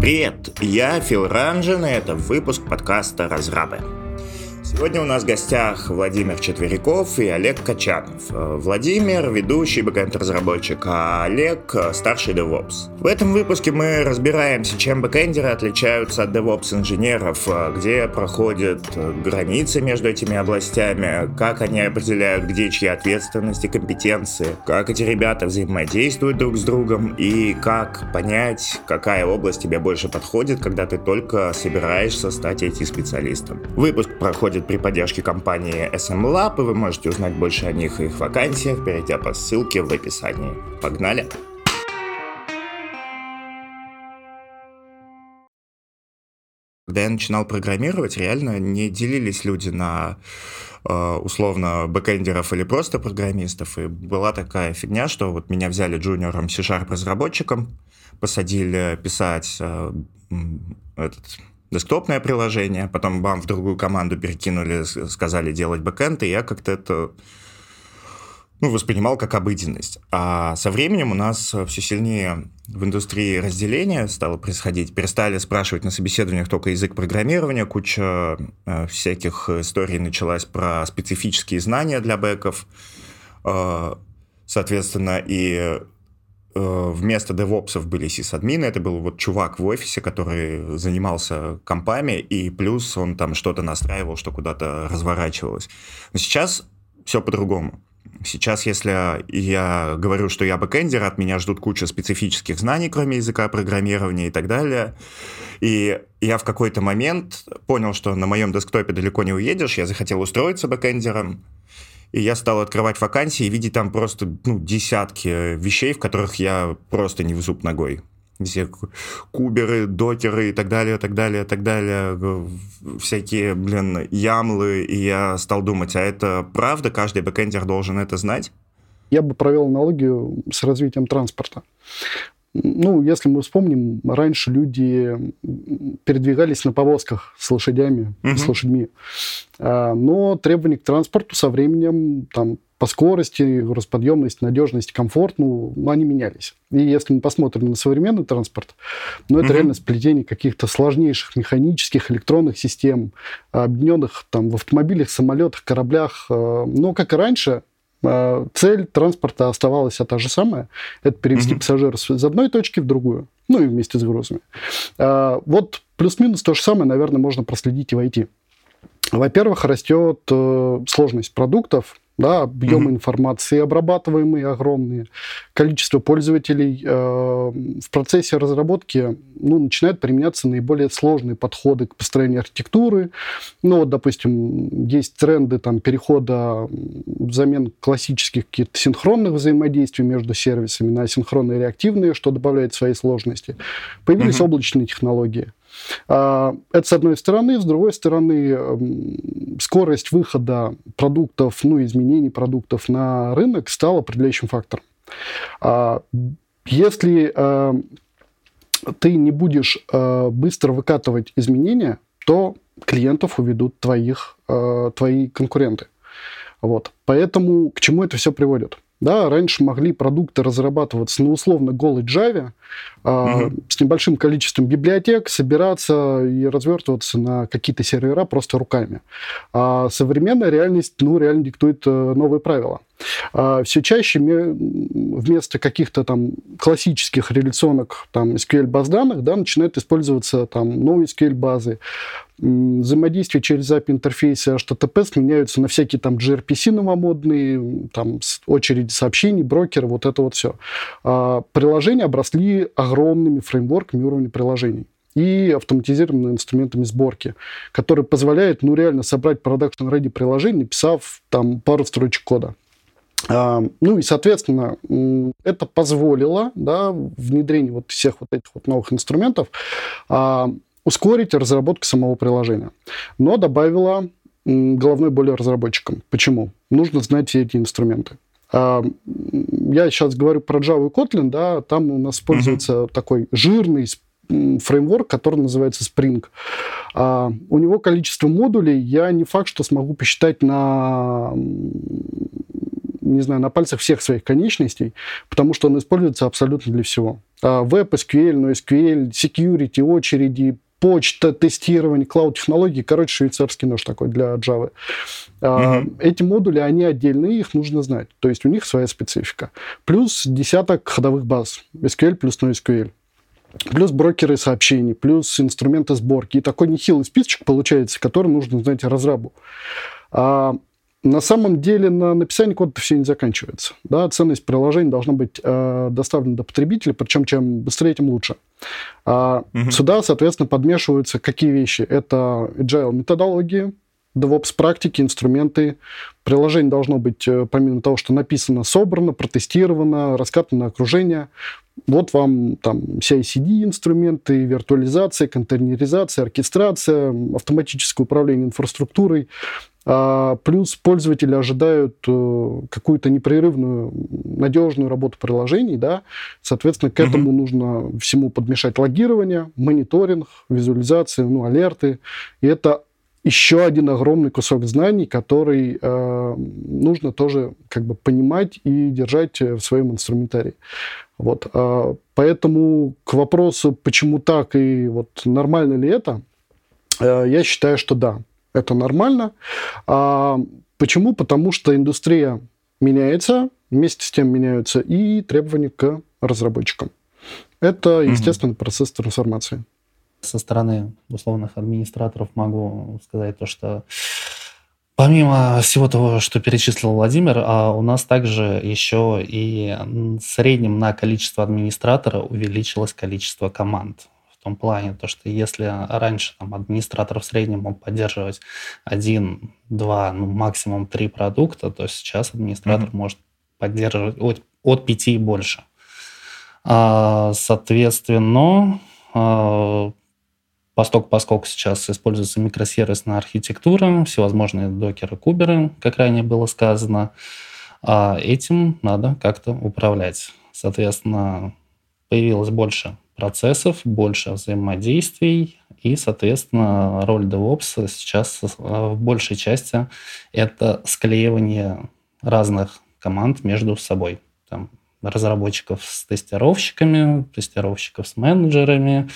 Привет, я Фил Ранжин, и это выпуск подкаста «Разрабы». Сегодня у нас в гостях Владимир Четверяков и Олег Качанов. Э, Владимир – ведущий бэкэнд-разработчик, а Олег – старший DevOps. В этом выпуске мы разбираемся, чем бэкэндеры отличаются от DevOps-инженеров, э, где проходят э, границы между этими областями, как они определяют, где чьи ответственности, компетенции, как эти ребята взаимодействуют друг с другом и как понять, какая область тебе больше подходит, когда ты только собираешься стать IT-специалистом. Выпуск проходит проходит при поддержке компании SM Lab, и вы можете узнать больше о них и их вакансиях, перейдя по ссылке в описании. Погнали! Когда я начинал программировать, реально не делились люди на э, условно бэкэндеров или просто программистов. И была такая фигня, что вот меня взяли джуниором C-Sharp разработчиком, посадили писать э, этот десктопное приложение, потом бам, в другую команду перекинули, сказали делать бэкэнд, и я как-то это ну, воспринимал как обыденность. А со временем у нас все сильнее в индустрии разделения стало происходить. Перестали спрашивать на собеседованиях только язык программирования, куча э, всяких историй началась про специфические знания для бэков. Э, соответственно, и вместо девопсов были сисадмины, это был вот чувак в офисе, который занимался компами, и плюс он там что-то настраивал, что куда-то разворачивалось. Но сейчас все по-другому. Сейчас, если я говорю, что я бэкэндер, от меня ждут куча специфических знаний, кроме языка программирования и так далее. И я в какой-то момент понял, что на моем десктопе далеко не уедешь, я захотел устроиться бэкэндером, и я стал открывать вакансии и видеть там просто ну, десятки вещей, в которых я просто не в зуб ногой. Все куберы, докеры и так далее, так далее, так далее, всякие, блин, ямлы, и я стал думать, а это правда, каждый бэкэндер должен это знать? Я бы провел аналогию с развитием транспорта. Ну, если мы вспомним, раньше люди передвигались на повозках с лошадями, угу. с лошадьми. А, но требования к транспорту со временем там, по скорости, грузоподъемность, надежность, комфорт, ну, ну, они менялись. И если мы посмотрим на современный транспорт, ну, это mm реально сплетение каких-то сложнейших механических, электронных систем, объединенных там в автомобилях, самолетах, кораблях. А, но, как и раньше, цель транспорта оставалась та же самая. Это перевести mm-hmm. пассажиров из одной точки в другую. Ну и вместе с грузами. А, вот плюс-минус то же самое, наверное, можно проследить и в IT. Во-первых, растет э, сложность продуктов, да, объемы mm-hmm. информации обрабатываемые огромные, количество пользователей. Э, в процессе разработки ну, начинают применяться наиболее сложные подходы к построению архитектуры. Ну, вот, допустим, есть тренды там, перехода взамен классических каких-то синхронных взаимодействий между сервисами на синхронные и реактивные, что добавляет свои сложности. Появились mm-hmm. облачные технологии. А, это с одной стороны. С другой стороны, скорость выхода продуктов, ну, изменений продуктов на рынок стала определяющим фактором. А, если а, ты не будешь быстро выкатывать изменения, то клиентов уведут твоих, твои конкуренты. Вот. Поэтому к чему это все приводит? Да, раньше могли продукты разрабатываться на условно голой Java, угу. с небольшим количеством библиотек, собираться и развертываться на какие-то сервера просто руками. А современная реальность, ну, реально диктует э, новые правила. А все чаще вместо каких-то там классических реляционных там SQL баз данных, да, начинают использоваться там новые SQL базы, взаимодействие через API интерфейсы HTTP сменяются на всякие там gRPC новомодные, там очереди сообщений, брокеры, вот это вот все. А приложения обросли огромными фреймворками уровня приложений и автоматизированными инструментами сборки, которые позволяют, ну, реально собрать ready приложение, написав там пару строчек кода. А, ну и, соответственно, это позволило да, внедрение вот всех вот этих вот новых инструментов а, ускорить разработку самого приложения. Но добавила головной боли разработчикам. Почему? Нужно знать все эти инструменты. А, я сейчас говорю про Java и Kotlin, да, там у нас используется uh-huh. такой жирный фреймворк, который называется Spring. А, у него количество модулей я не факт, что смогу посчитать на не знаю, на пальцах всех своих конечностей, потому что он используется абсолютно для всего. Web SQL, NoSQL, security, очереди, почта, тестирование, клауд-технологии. Короче, швейцарский нож такой для Java. Mm-hmm. Эти модули, они отдельные, их нужно знать. То есть у них своя специфика. Плюс десяток ходовых баз. SQL плюс NoSQL. Плюс брокеры сообщений, плюс инструменты сборки. И такой нехилый списочек получается, который нужно знать разрабу. А на самом деле на написание кода все не заканчивается. Да? Ценность приложения должна быть э, доставлена до потребителя, причем чем быстрее, тем лучше. А угу. Сюда, соответственно, подмешиваются какие вещи? Это agile методологии, DevOps практики, инструменты. Приложение должно быть, э, помимо того, что написано, собрано, протестировано, раскатано окружение. Вот вам там CI-CD инструменты, виртуализация, контейнеризация, оркестрация, автоматическое управление инфраструктурой. А, плюс пользователи ожидают э, какую-то непрерывную, надежную работу приложений, да, соответственно, к этому mm-hmm. нужно всему подмешать логирование, мониторинг, визуализация, ну, алерты, и это еще один огромный кусок знаний, который э, нужно тоже как бы понимать и держать в своем инструментарии. Вот, э, поэтому к вопросу, почему так и вот нормально ли это, э, я считаю, что да это нормально. А почему? Потому что индустрия меняется, вместе с тем меняются и требования к разработчикам. Это естественный угу. процесс трансформации. Со стороны условных администраторов могу сказать то, что Помимо всего того, что перечислил Владимир, а у нас также еще и в среднем на количество администратора увеличилось количество команд том плане, то, что если раньше там, администратор в среднем мог поддерживать один, два, ну, максимум три продукта, то сейчас администратор mm-hmm. может поддерживать от, от пяти и больше. А, соответственно, а, Поскольку, поскольку сейчас используется микросервисная архитектура, всевозможные докеры, куберы, как ранее было сказано, а этим надо как-то управлять. Соответственно, появилось больше процессов, больше взаимодействий, и, соответственно, роль DevOps сейчас э, в большей части это склеивание разных команд между собой. Там, разработчиков с тестировщиками, тестировщиков с менеджерами,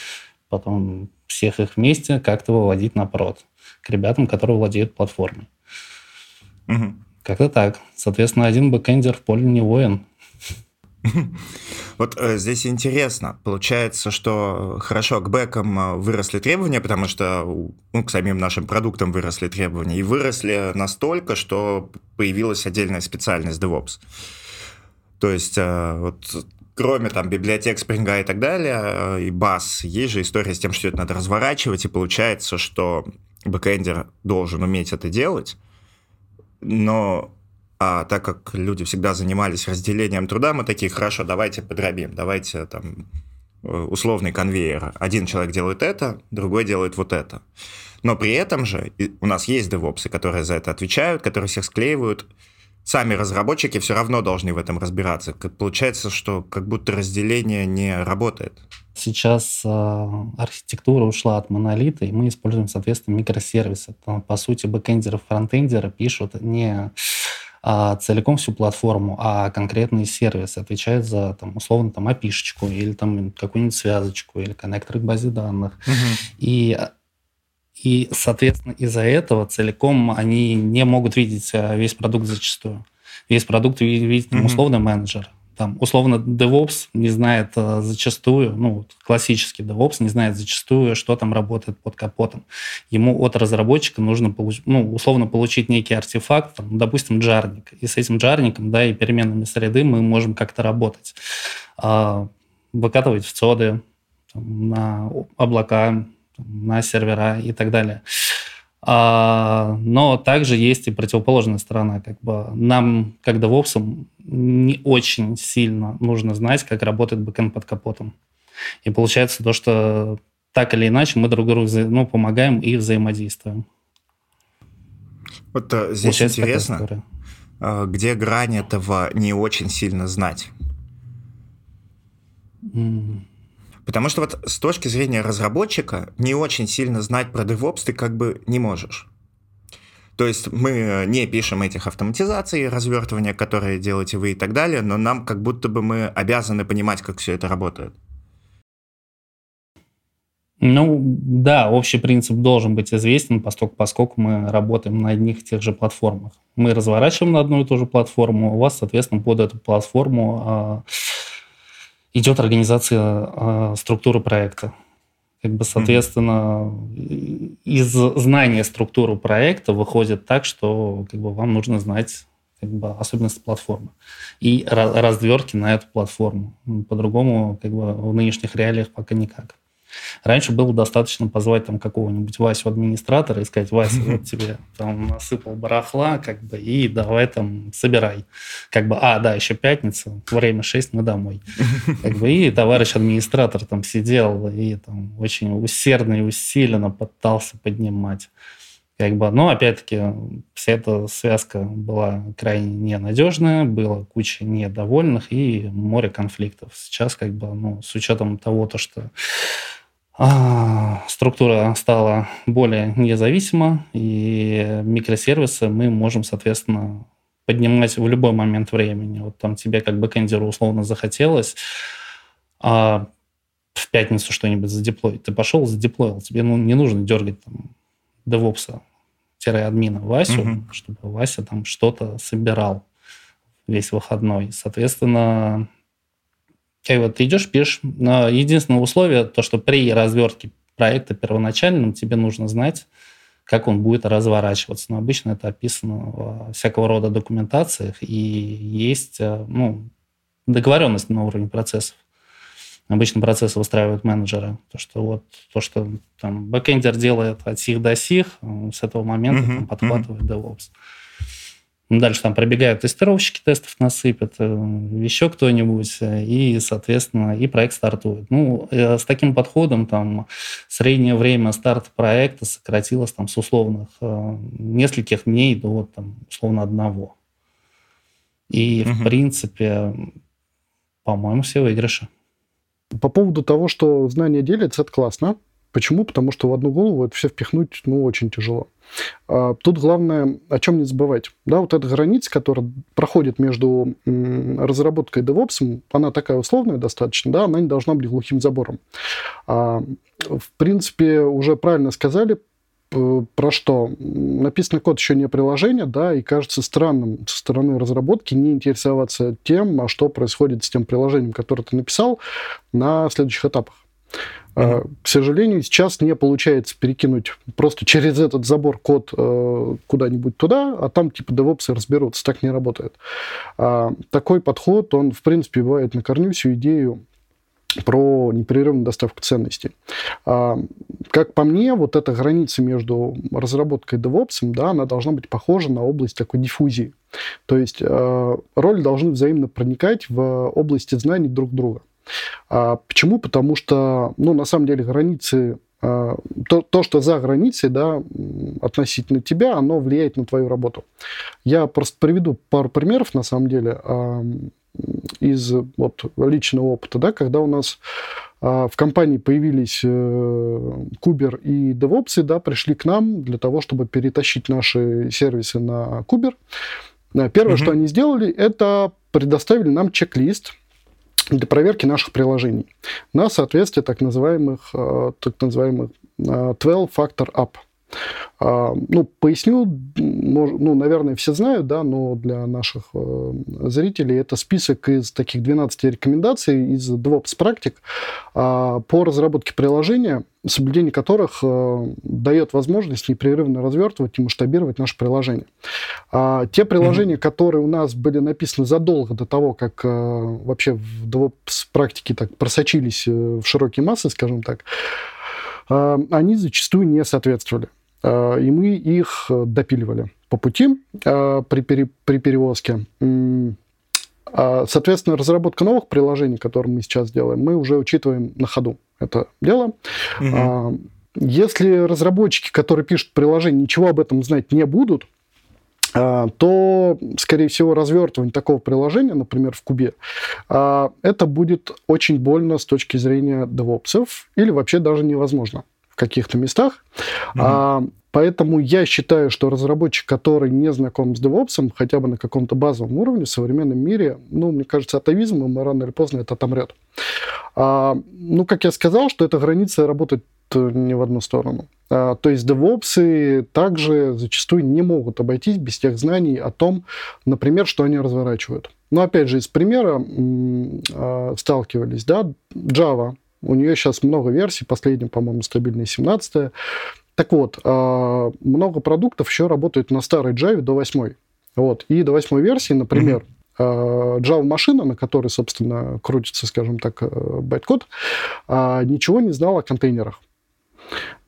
потом всех их вместе как-то выводить на прод к ребятам, которые владеют платформой. Угу. Как-то так. Соответственно, один бэкэндер в поле не воин. Вот э, здесь интересно. Получается, что э, хорошо, к бэкам э, выросли требования, потому что ну, к самим нашим продуктам выросли требования, и выросли настолько, что появилась отдельная специальность DevOps. То есть э, вот кроме там библиотек Spring и так далее, э, и баз, есть же история с тем, что это надо разворачивать, и получается, что бэкэндер должен уметь это делать, но а так как люди всегда занимались разделением труда, мы такие, хорошо, давайте подробим, давайте там э, условный конвейер. Один человек делает это, другой делает вот это. Но при этом же у нас есть девопсы, которые за это отвечают, которые всех склеивают. Сами разработчики все равно должны в этом разбираться. Получается, что как будто разделение не работает. Сейчас э, архитектура ушла от монолита, и мы используем, соответственно, микросервисы. Там, по сути, бэкэндеры, фронтендеры пишут не а, целиком всю платформу, а конкретный сервис отвечает за, там, условно, там, api или там какую-нибудь связочку, или коннектор к базе данных. Угу. И и, соответственно, из-за этого целиком они не могут видеть э, весь продукт зачастую. Весь продукт видит там, условно менеджер там, условно, DevOps не знает э, зачастую, ну, классический DevOps не знает зачастую, что там работает под капотом. Ему от разработчика нужно, получ, ну, условно, получить некий артефакт, там, допустим, джарник. И с этим джарником, да, и переменными среды мы можем как-то работать. А, выкатывать в цоды, там, на облака, на сервера и так далее. Но также есть и противоположная сторона. Как бы нам, как девопсам, не очень сильно нужно знать, как работает бэкэнд под капотом. И получается то, что так или иначе мы друг другу ну, помогаем и взаимодействуем. Вот а, здесь получается интересно, а, где грань этого не очень сильно знать? Mm. Потому что вот с точки зрения разработчика не очень сильно знать про DevOps ты как бы не можешь. То есть мы не пишем этих автоматизаций, развертывания, которые делаете вы и так далее, но нам как будто бы мы обязаны понимать, как все это работает. Ну, да, общий принцип должен быть известен, поскольку, поскольку мы работаем на одних и тех же платформах. Мы разворачиваем на одну и ту же платформу, у вас, соответственно, под эту платформу э, идет организация э, структуры проекта. Как бы, соответственно, mm-hmm. из знания структуры проекта выходит так, что как бы, вам нужно знать как бы, особенности платформы и развертки на эту платформу. По-другому как бы, в нынешних реалиях пока никак. Раньше было достаточно позвать там какого-нибудь Васю администратора и сказать, Вася, вот тебе там насыпал барахла, как бы, и давай там собирай. Как бы, а, да, еще пятница, время 6, мы домой. Как бы, и товарищ администратор там сидел и там очень усердно и усиленно пытался поднимать. Как бы, но опять-таки вся эта связка была крайне ненадежная, было куча недовольных и море конфликтов. Сейчас как бы, ну, с учетом того, то, что структура стала более независима, и микросервисы мы можем, соответственно, поднимать в любой момент времени. Вот там тебе как бэкэндеру условно захотелось, а в пятницу что-нибудь задеплоить. Ты пошел, задеплоил. Тебе ну, не нужно дергать там девопса админа Васю, угу. чтобы Вася там что-то собирал весь выходной. Соответственно, и вот ты идешь, пишешь. Но единственное условие, то, что при развертке проекта первоначальном тебе нужно знать, как он будет разворачиваться. Но обычно это описано в всякого рода документациях, и есть э, ну, договоренность на уровне процессов. Обычно процессы выстраивают менеджеры. То, что вот то, что там бэкэндер делает от сих до сих, с этого момента uh-huh, там, подхватывает uh-huh. DevOps. Дальше там пробегают тестировщики тестов насыпят, э, еще кто-нибудь, э, и, соответственно, и проект стартует. Ну, э, с таким подходом там среднее время старта проекта сократилось там с условных нескольких дней до там условно одного. И, угу. в принципе, по-моему, все выигрыши. По поводу того, что знания делятся, это классно. Почему? Потому что в одну голову это все впихнуть, ну, очень тяжело. А, тут главное, о чем не забывать. Да, вот эта граница, которая проходит между разработкой и DevOps, она такая условная достаточно, да, она не должна быть глухим забором. А, в принципе, уже правильно сказали, про что? Написанный код еще не приложение, да, и кажется странным со стороны разработки не интересоваться тем, а что происходит с тем приложением, которое ты написал на следующих этапах. Mm-hmm. К сожалению, сейчас не получается перекинуть просто через этот забор код э, куда-нибудь туда, а там типа DevOps разберутся. Так не работает. А, такой подход, он, в принципе, бывает на корню всю идею про непрерывную доставку ценностей. А, как по мне, вот эта граница между разработкой и DevOps, да, она должна быть похожа на область такой диффузии. То есть э, роли должны взаимно проникать в области знаний друг друга. А, почему? Потому что, ну, на самом деле, границы а, то, то, что за границей, да, относительно тебя, оно влияет на твою работу. Я просто приведу пару примеров, на самом деле, а, из вот, личного опыта, да, когда у нас в компании появились Кубер э, и DevOps, да, пришли к нам для того, чтобы перетащить наши сервисы на Кубер. Первое, mm-hmm. что они сделали, это предоставили нам чек-лист для проверки наших приложений на соответствие так называемых, э, так называемых 12-factor э. А, ну, поясню, ну, наверное, все знают, да, но для наших э, зрителей это список из таких 12 рекомендаций из DevOps практик а, по разработке приложения, соблюдение которых э, дает возможность непрерывно развертывать и масштабировать наше приложение. А, те приложения, mm-hmm. которые у нас были написаны задолго до того, как э, вообще в DevOps практике так просочились в широкие массы, скажем так, они зачастую не соответствовали. Э, и мы их э, допиливали по пути э, при, пере, при перевозке. А, соответственно, разработка новых приложений, которые мы сейчас делаем, мы уже учитываем на ходу это дело. Угу. Если разработчики, которые пишут приложение, ничего об этом знать не будут, то, скорее всего, развертывание такого приложения, например, в кубе, это будет очень больно с точки зрения девопсов или вообще даже невозможно в каких-то местах. Mm-hmm. А, поэтому я считаю, что разработчик, который не знаком с DevOps, хотя бы на каком-то базовом уровне в современном мире, ну, мне кажется, атовизмом рано или поздно это отомрет. А, ну, как я сказал, что эта граница работает ни в одну сторону. А, то есть DevOps также зачастую не могут обойтись без тех знаний о том, например, что они разворачивают. Но опять же, из примера э, сталкивались, да, Java, у нее сейчас много версий, последняя, по-моему, стабильная 17 Так вот, э, много продуктов еще работают на старой Java до 8. Вот. И до 8 версии, например, mm-hmm. Java-машина, на которой, собственно, крутится, скажем так, байткод, ничего не знала о контейнерах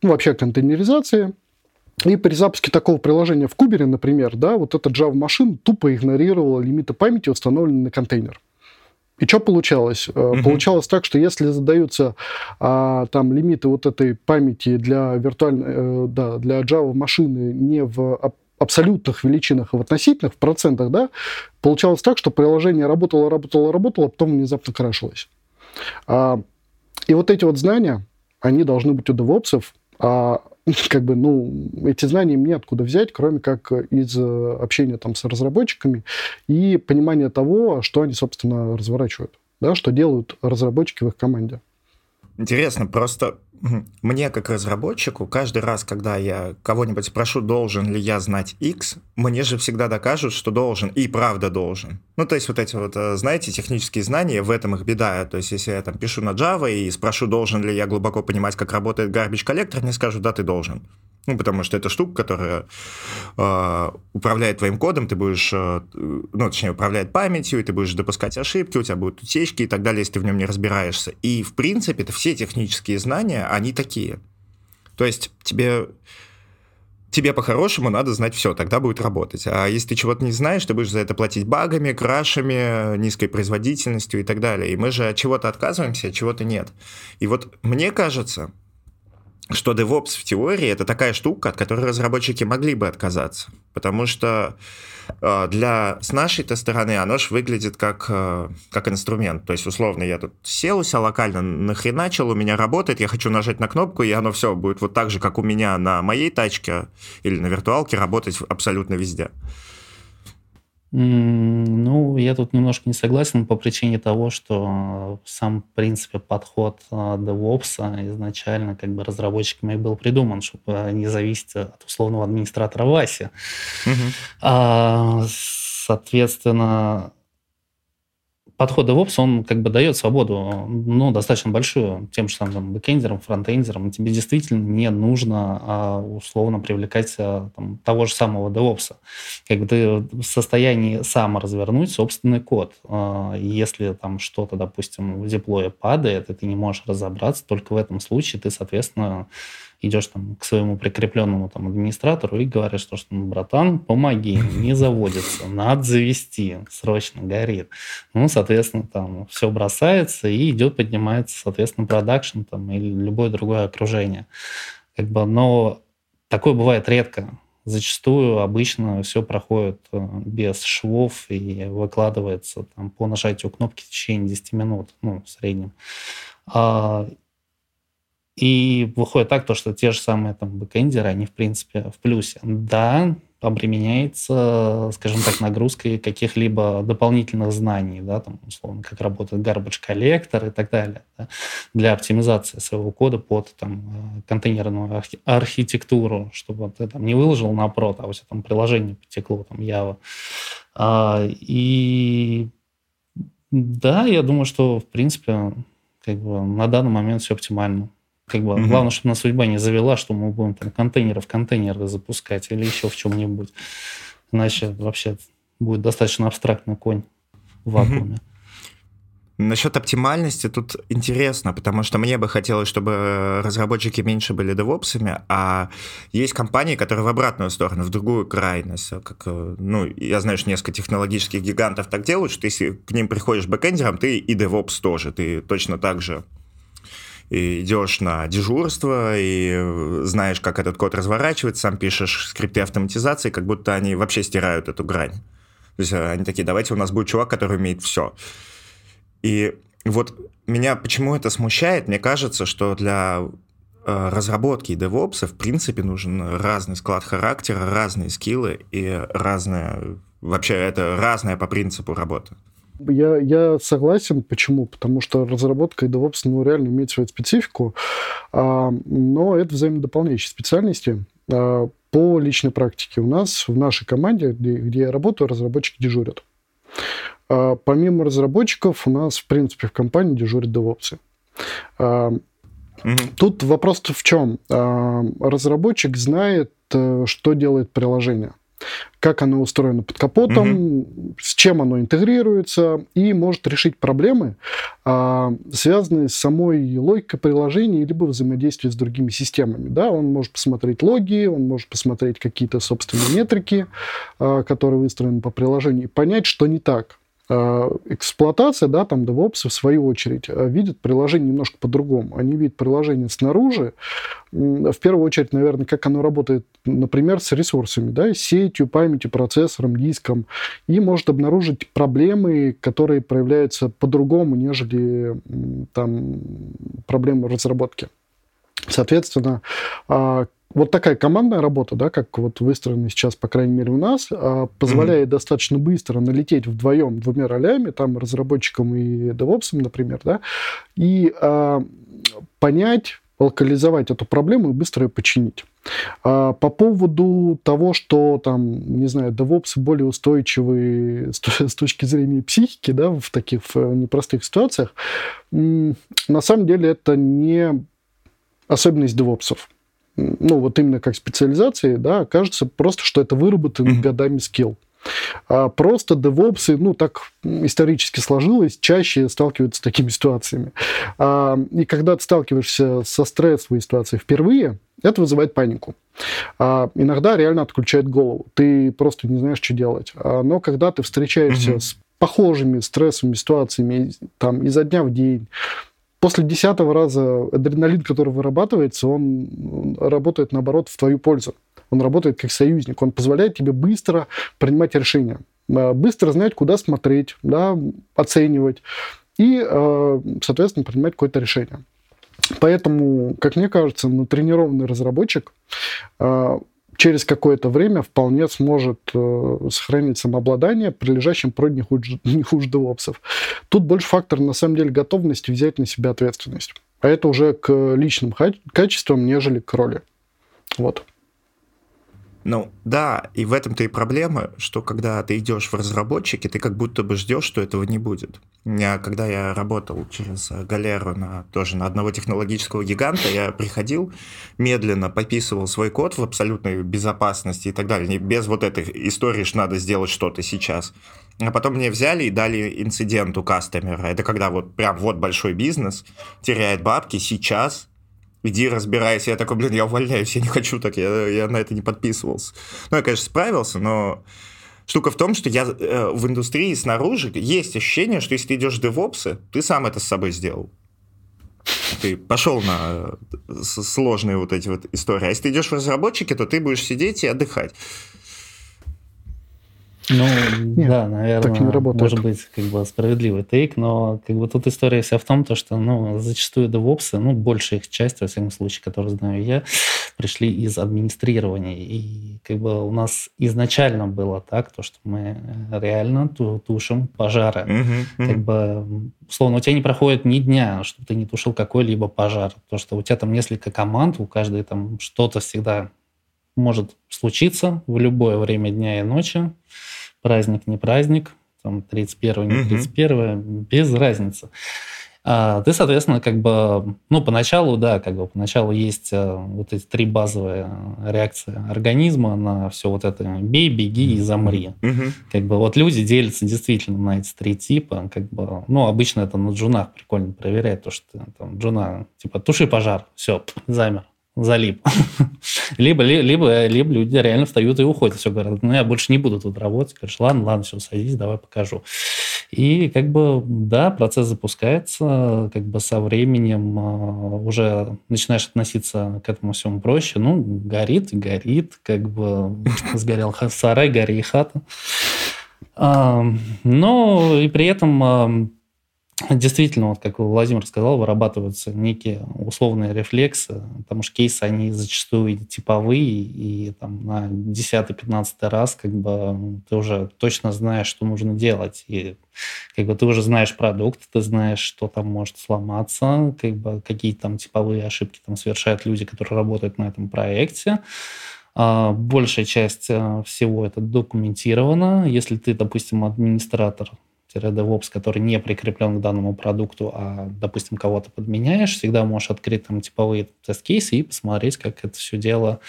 ну, вообще контейнеризации. И при запуске такого приложения в Кубере, например, да, вот эта Java машина тупо игнорировала лимиты памяти, установленные на контейнер. И что получалось? Mm-hmm. Получалось так, что если задаются а, там лимиты вот этой памяти для виртуальной, э, да, для Java машины не в абсолютных величинах, а в относительных, в процентах, да, получалось так, что приложение работало, работало, работало, а потом внезапно крашилось. А, и вот эти вот знания, они должны быть у девопсов, а как бы, ну, эти знания мне откуда взять, кроме как из э, общения там с разработчиками и понимания того, что они, собственно, разворачивают, да, что делают разработчики в их команде. Интересно, просто мне как разработчику каждый раз, когда я кого-нибудь спрошу, должен ли я знать X, мне же всегда докажут, что должен, и правда должен. Ну, то есть вот эти вот, э, знаете, технические знания, в этом их беда. То есть если я там пишу на Java и спрошу, должен ли я глубоко понимать, как работает garbage коллектор, мне скажут, да, ты должен. Ну, потому что это штука, которая э, управляет твоим кодом, ты будешь, э, ну, точнее, управляет памятью, и ты будешь допускать ошибки, у тебя будут утечки и так далее, если ты в нем не разбираешься. И, в принципе, это все технические знания, они такие. То есть тебе, тебе по-хорошему надо знать все, тогда будет работать. А если ты чего-то не знаешь, ты будешь за это платить багами, крашами, низкой производительностью и так далее. И мы же от чего-то отказываемся, от чего-то нет. И вот мне кажется, что DevOps в теории это такая штука, от которой разработчики могли бы отказаться. Потому что для, с нашей-то стороны оно же выглядит как, э, как инструмент. То есть, условно, я тут сел у себя локально, нахреначил, у меня работает, я хочу нажать на кнопку, и оно все будет вот так же, как у меня на моей тачке или на виртуалке работать абсолютно везде. Ну, я тут немножко не согласен по причине того, что сам, в принципе, подход а, DevOps изначально как бы разработчиками был придуман, чтобы не зависеть от условного администратора Васи. Угу. А, соответственно, подход DevOps, он как бы дает свободу, ну, достаточно большую тем же самым бэкэндерам, фронтендерам. Тебе действительно не нужно а, условно привлекать а, там, того же самого DevOps. Как бы ты в состоянии сам развернуть собственный код. А, если там что-то, допустим, в деплое падает, и ты не можешь разобраться, только в этом случае ты, соответственно, идешь там к своему прикрепленному там администратору и говоришь, что, что ну, братан, помоги, не заводится, надо завести, срочно горит. Ну, соответственно, там все бросается и идет, поднимается, соответственно, продакшн там или любое другое окружение. Как бы, но такое бывает редко. Зачастую обычно все проходит э, без швов и выкладывается там, по нажатию кнопки в течение 10 минут, ну, в среднем. И выходит так, то, что те же самые там бэкэндеры, они, в принципе, в плюсе. Да, обременяется, скажем так, нагрузкой каких-либо дополнительных знаний, да, там, условно, как работает garbage коллектор и так далее, да, для оптимизации своего кода под там, контейнерную архи- архитектуру, чтобы ты там не выложил на прод, а у тебя там приложение потекло, там, Java. А, и да, я думаю, что, в принципе, как бы на данный момент все оптимально. Как бы, угу. Главное, чтобы нас судьба не завела, что мы будем там контейнеры в контейнеры запускать или еще в чем-нибудь. Иначе вообще будет достаточно абстрактный конь в вакууме. Угу. Насчет оптимальности тут интересно, потому что мне бы хотелось, чтобы разработчики меньше были девопсами, а есть компании, которые в обратную сторону, в другую крайность. Как, ну, я знаю, что несколько технологических гигантов так делают, что если к ним приходишь бэкэндером, ты и девопс тоже, ты точно так же и идешь на дежурство, и знаешь, как этот код разворачивается, сам пишешь скрипты автоматизации, как будто они вообще стирают эту грань. То есть э, они такие, давайте у нас будет чувак, который умеет все. И вот меня почему это смущает? Мне кажется, что для э, разработки и DevOps в принципе нужен разный склад характера, разные скиллы и разная, вообще это разная по принципу работа. Я, я согласен. Почему? Потому что разработка и DevOps ну, реально имеет свою специфику, а, но это взаимодополняющие специальности. А, по личной практике у нас в нашей команде, где, где я работаю, разработчики дежурят. А, помимо разработчиков у нас, в принципе, в компании дежурят девопсы. А, угу. Тут вопрос в чем? А, разработчик знает, э, что делает приложение как оно устроено под капотом, угу. с чем оно интегрируется, и может решить проблемы, а, связанные с самой логикой приложения либо взаимодействия с другими системами. Да, он может посмотреть логи, он может посмотреть какие-то собственные метрики, а, которые выстроены по приложению, и понять, что не так. А, эксплуатация, да, там DevOps, в свою очередь, а, видит приложение немножко по-другому. Они видят приложение снаружи, в первую очередь, наверное, как оно работает, например, с ресурсами, да, сетью, памятью, процессором, диском, и может обнаружить проблемы, которые проявляются по-другому, нежели там проблемы разработки. Соответственно, а, вот такая командная работа, да, как вот выстроена сейчас, по крайней мере, у нас, а, позволяет mm-hmm. достаточно быстро налететь вдвоем двумя ролями, там, разработчиком и девопсом, например, да, и а, понять, локализовать эту проблему и быстро ее починить. А, по поводу того, что там, не знаю, девопсы более устойчивы с, с точки зрения психики, да, в таких в непростых ситуациях, на самом деле это не особенность девопсов ну, вот именно как специализации, да, кажется просто, что это выработанный mm-hmm. годами скилл. А просто девопсы, ну, так исторически сложилось, чаще сталкиваются с такими ситуациями. А, и когда ты сталкиваешься со стрессовой ситуацией впервые, это вызывает панику. А, иногда реально отключает голову. Ты просто не знаешь, что делать. А, но когда ты встречаешься mm-hmm. с похожими стрессовыми ситуациями там, изо дня в день, после десятого раза адреналин, который вырабатывается, он работает, наоборот, в твою пользу. Он работает как союзник, он позволяет тебе быстро принимать решения, э, быстро знать, куда смотреть, да, оценивать и, э, соответственно, принимать какое-то решение. Поэтому, как мне кажется, натренированный разработчик э, через какое-то время вполне сможет э, сохранить самообладание, прилежащим прод не хуже, не хуже девопсов. Тут больше фактор, на самом деле, готовности взять на себя ответственность. А это уже к личным качествам, нежели к роли. Вот. Ну, да, и в этом-то и проблема, что когда ты идешь в разработчики, ты как будто бы ждешь, что этого не будет. Я, когда я работал через галеру на, тоже на одного технологического гиганта, я приходил, медленно пописывал свой код в абсолютной безопасности и так далее, без вот этой истории, что надо сделать что-то сейчас. А потом мне взяли и дали инцидент у кастомера. Это когда вот прям вот большой бизнес теряет бабки сейчас, иди разбирайся. Я такой, блин, я увольняюсь, я не хочу так, я, я на это не подписывался. Ну, я, конечно, справился, но штука в том, что я э, в индустрии снаружи есть ощущение, что если ты идешь в девопсы, ты сам это с собой сделал. Ты пошел на э, сложные вот эти вот истории. А если ты идешь в разработчики, то ты будешь сидеть и отдыхать. Ну, Нет, да, наверное, так не работает. может быть, как бы справедливый тейк, но как бы тут история вся в том, то, что, ну, зачастую девопсы, ну, большая их часть, во всяком случае, которую знаю я, пришли из администрирования. И как бы у нас изначально было так, то, что мы реально тушим пожары. Uh-huh. Как бы, условно, у тебя не проходит ни дня, чтобы ты не тушил какой-либо пожар. То, что у тебя там несколько команд, у каждой там что-то всегда может случиться в любое время дня и ночи праздник, не праздник, там 31, не 31, угу. без разницы. А, ты, соответственно, как бы, ну, поначалу, да, как бы поначалу есть а, вот эти три базовые реакции организма на все вот это бей, беги и замри. Угу. Как бы вот люди делятся действительно на эти три типа, как бы, ну, обычно это на джунах прикольно проверять, то, что там джуна, типа, туши пожар, все, замер залип. либо, либо, либо люди реально встают и уходят. Все говорят, ну, я больше не буду тут работать. Говоришь, ладно, ладно, все, садись, давай покажу. И как бы, да, процесс запускается, как бы со временем а, уже начинаешь относиться к этому всему проще. Ну, горит, горит, как бы сгорел сарай, гори и хата. Но и при этом действительно, вот как Владимир сказал, вырабатываются некие условные рефлексы, потому что кейсы, они зачастую типовые, и там на 10-15 раз как бы ты уже точно знаешь, что нужно делать, и как бы ты уже знаешь продукт, ты знаешь, что там может сломаться, как бы какие там типовые ошибки там совершают люди, которые работают на этом проекте, а, большая часть э, всего это документировано. Если ты, допустим, администратор DevOps, который не прикреплен к данному продукту, а, допустим, кого-то подменяешь, всегда можешь открыть там типовые тест-кейсы и посмотреть, как это все дело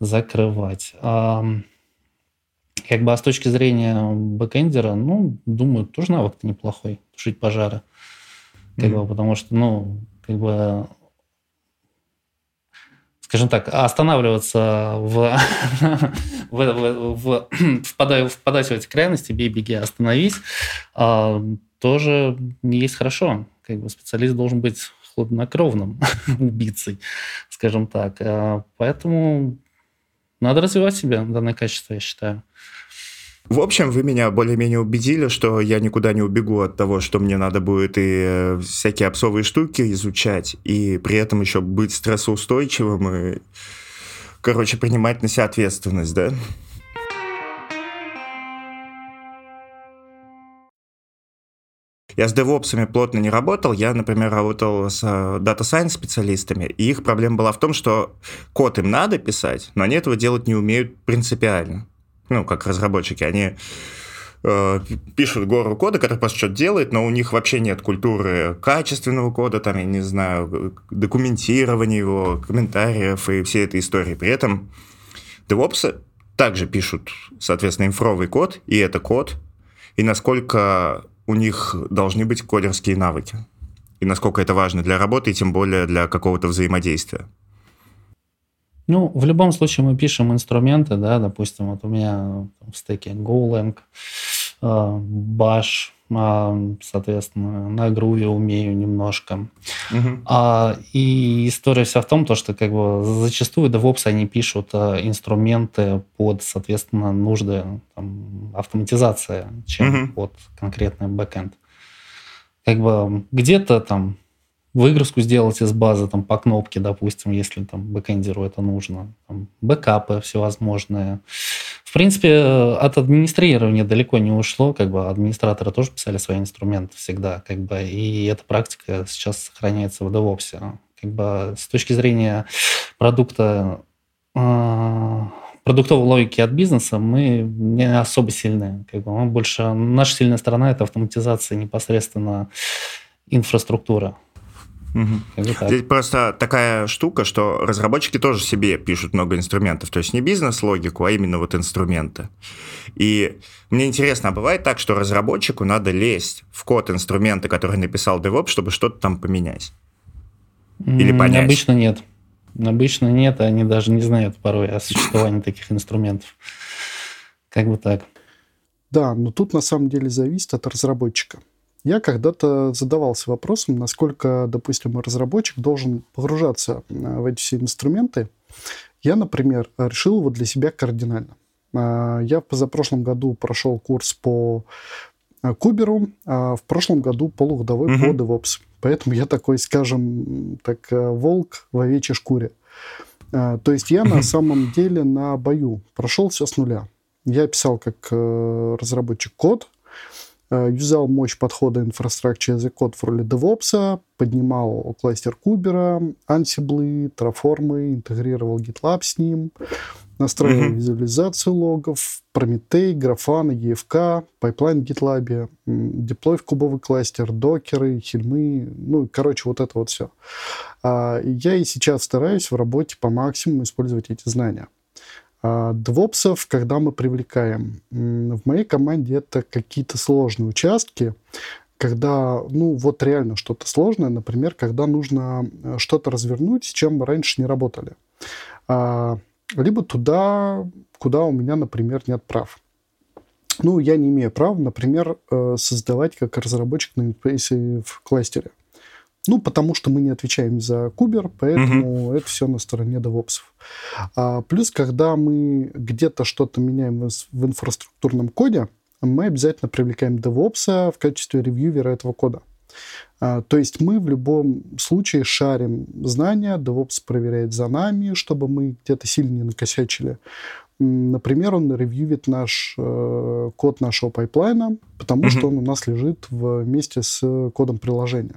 закрывать. А, как бы, а с точки зрения бэкэндера, ну, думаю, тоже навык-то неплохой, тушить пожары. Как mm-hmm. бы, потому что, ну, как бы скажем так, останавливаться в, в, в, в, впадая, впадать в эти крайности, бей, беги, остановись, а, тоже не есть хорошо. Как бы специалист должен быть хладнокровным убийцей, скажем так. А, поэтому надо развивать себя, данное качество, я считаю. В общем, вы меня более-менее убедили, что я никуда не убегу от того, что мне надо будет и э, всякие обсовые штуки изучать, и при этом еще быть стрессоустойчивым и, короче, принимать на себя ответственность, да? Я с девопсами плотно не работал. Я, например, работал с Data э, специалистами, и их проблема была в том, что код им надо писать, но они этого делать не умеют принципиально ну, как разработчики, они э, пишут гору кода, который просто что-то делает, но у них вообще нет культуры качественного кода, там, я не знаю, документирования его, комментариев и всей этой истории. При этом DevOps также пишут, соответственно, инфровый код, и это код, и насколько у них должны быть кодерские навыки, и насколько это важно для работы, и тем более для какого-то взаимодействия. Ну, в любом случае мы пишем инструменты, да, допустим, вот у меня в стеке GoLang, э, Bash, э, соответственно, на груве умею немножко. Угу. А, и история вся в том, то, что как бы зачастую DevOps они пишут э, инструменты под, соответственно, нужды там, автоматизации, чем угу. под конкретный бэкэнд. Как бы где-то там выгрузку сделать из базы там, по кнопке, допустим, если там бэкэндеру это нужно, там, бэкапы всевозможные. В принципе, от администрирования далеко не ушло, как бы администраторы тоже писали свои инструменты всегда, как бы, и эта практика сейчас сохраняется в DevOps. Как бы с точки зрения продукта а, продуктовой логики от бизнеса мы не особо сильны. Как бы мы больше, наша сильная сторона – это автоматизация непосредственно инфраструктуры. Угу. Здесь просто такая штука, что разработчики тоже себе пишут много инструментов, то есть не бизнес-логику, а именно вот инструменты. И мне интересно, а бывает так, что разработчику надо лезть в код инструмента, который написал DevOps, чтобы что-то там поменять? Или понять? Обычно нет. Обычно нет, они даже не знают порой о существовании таких инструментов. Как бы так. Да, но тут на самом деле зависит от разработчика. Я когда-то задавался вопросом, насколько, допустим, разработчик должен погружаться э, в эти все инструменты. Я, например, решил его для себя кардинально. Э, я в позапрошлом году прошел курс по э, Куберу, а в прошлом году полугодовой mm-hmm. по DevOps. Поэтому я такой, скажем, так, волк в овечьей шкуре. То есть я на самом деле на бою прошел все с нуля. Я писал как разработчик код, юзал мощь подхода Infrastructure as a Code в роли DevOps, поднимал кластер Кубера, ансиблы, терраформы, интегрировал GitLab с ним, настраивал mm-hmm. визуализацию логов, Prometheus, Grafana, EFK, пайплайн в GitLab, деплой в кубовый кластер, докеры, хельмы, ну, короче, вот это вот все. А, я и сейчас стараюсь в работе по максимуму использовать эти знания. А, Двопсов, когда мы привлекаем, в моей команде это какие-то сложные участки, когда, ну, вот реально что-то сложное, например, когда нужно э, что-то развернуть, с чем мы раньше не работали. А, либо туда, куда у меня, например, нет прав. Ну, я не имею права, например, э, создавать как разработчик на интерфейсе в кластере. Ну, потому что мы не отвечаем за кубер, поэтому угу. это все на стороне девопсов. А, плюс, когда мы где-то что-то меняем в, в инфраструктурном коде, мы обязательно привлекаем девопса в качестве ревьювера этого кода. А, то есть мы в любом случае шарим знания, DevOps проверяет за нами, чтобы мы где-то сильно не накосячили. Например, он ревьюет наш э, код нашего пайплайна, потому mm-hmm. что он у нас лежит вместе с кодом приложения.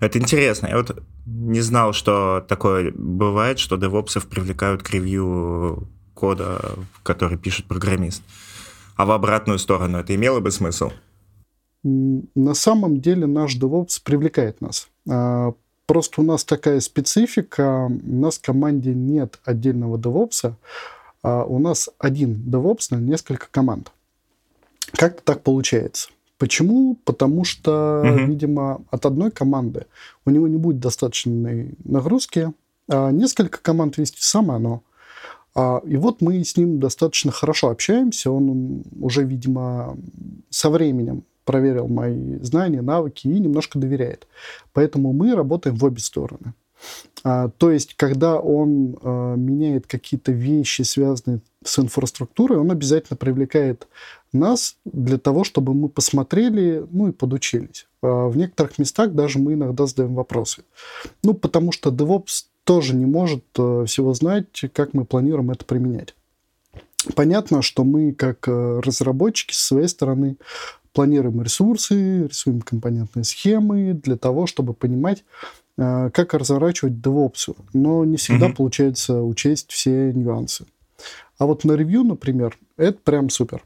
Это интересно. Я вот не знал, что такое бывает, что девопсов привлекают к ревью кода, который пишет программист. А в обратную сторону это имело бы смысл? На самом деле наш DevOps привлекает нас. А, просто у нас такая специфика, у нас в команде нет отдельного DevOps, а у нас один DevOps на несколько команд. Как-то так получается. Почему? Потому что, угу. видимо, от одной команды у него не будет достаточной нагрузки, а несколько команд вести самое оно. А, и вот мы с ним достаточно хорошо общаемся. Он уже, видимо, со временем проверил мои знания, навыки и немножко доверяет. Поэтому мы работаем в обе стороны. А, то есть, когда он а, меняет какие-то вещи, связанные с инфраструктурой, он обязательно привлекает нас для того, чтобы мы посмотрели, ну и подучились. А в некоторых местах даже мы иногда задаем вопросы. Ну, потому что DevOps тоже не может а, всего знать, как мы планируем это применять. Понятно, что мы, как а, разработчики, с своей стороны планируем ресурсы, рисуем компонентные схемы для того, чтобы понимать, Э, как разворачивать DevOps, но не всегда mm-hmm. получается учесть все нюансы. А вот на ревью, например, это прям супер.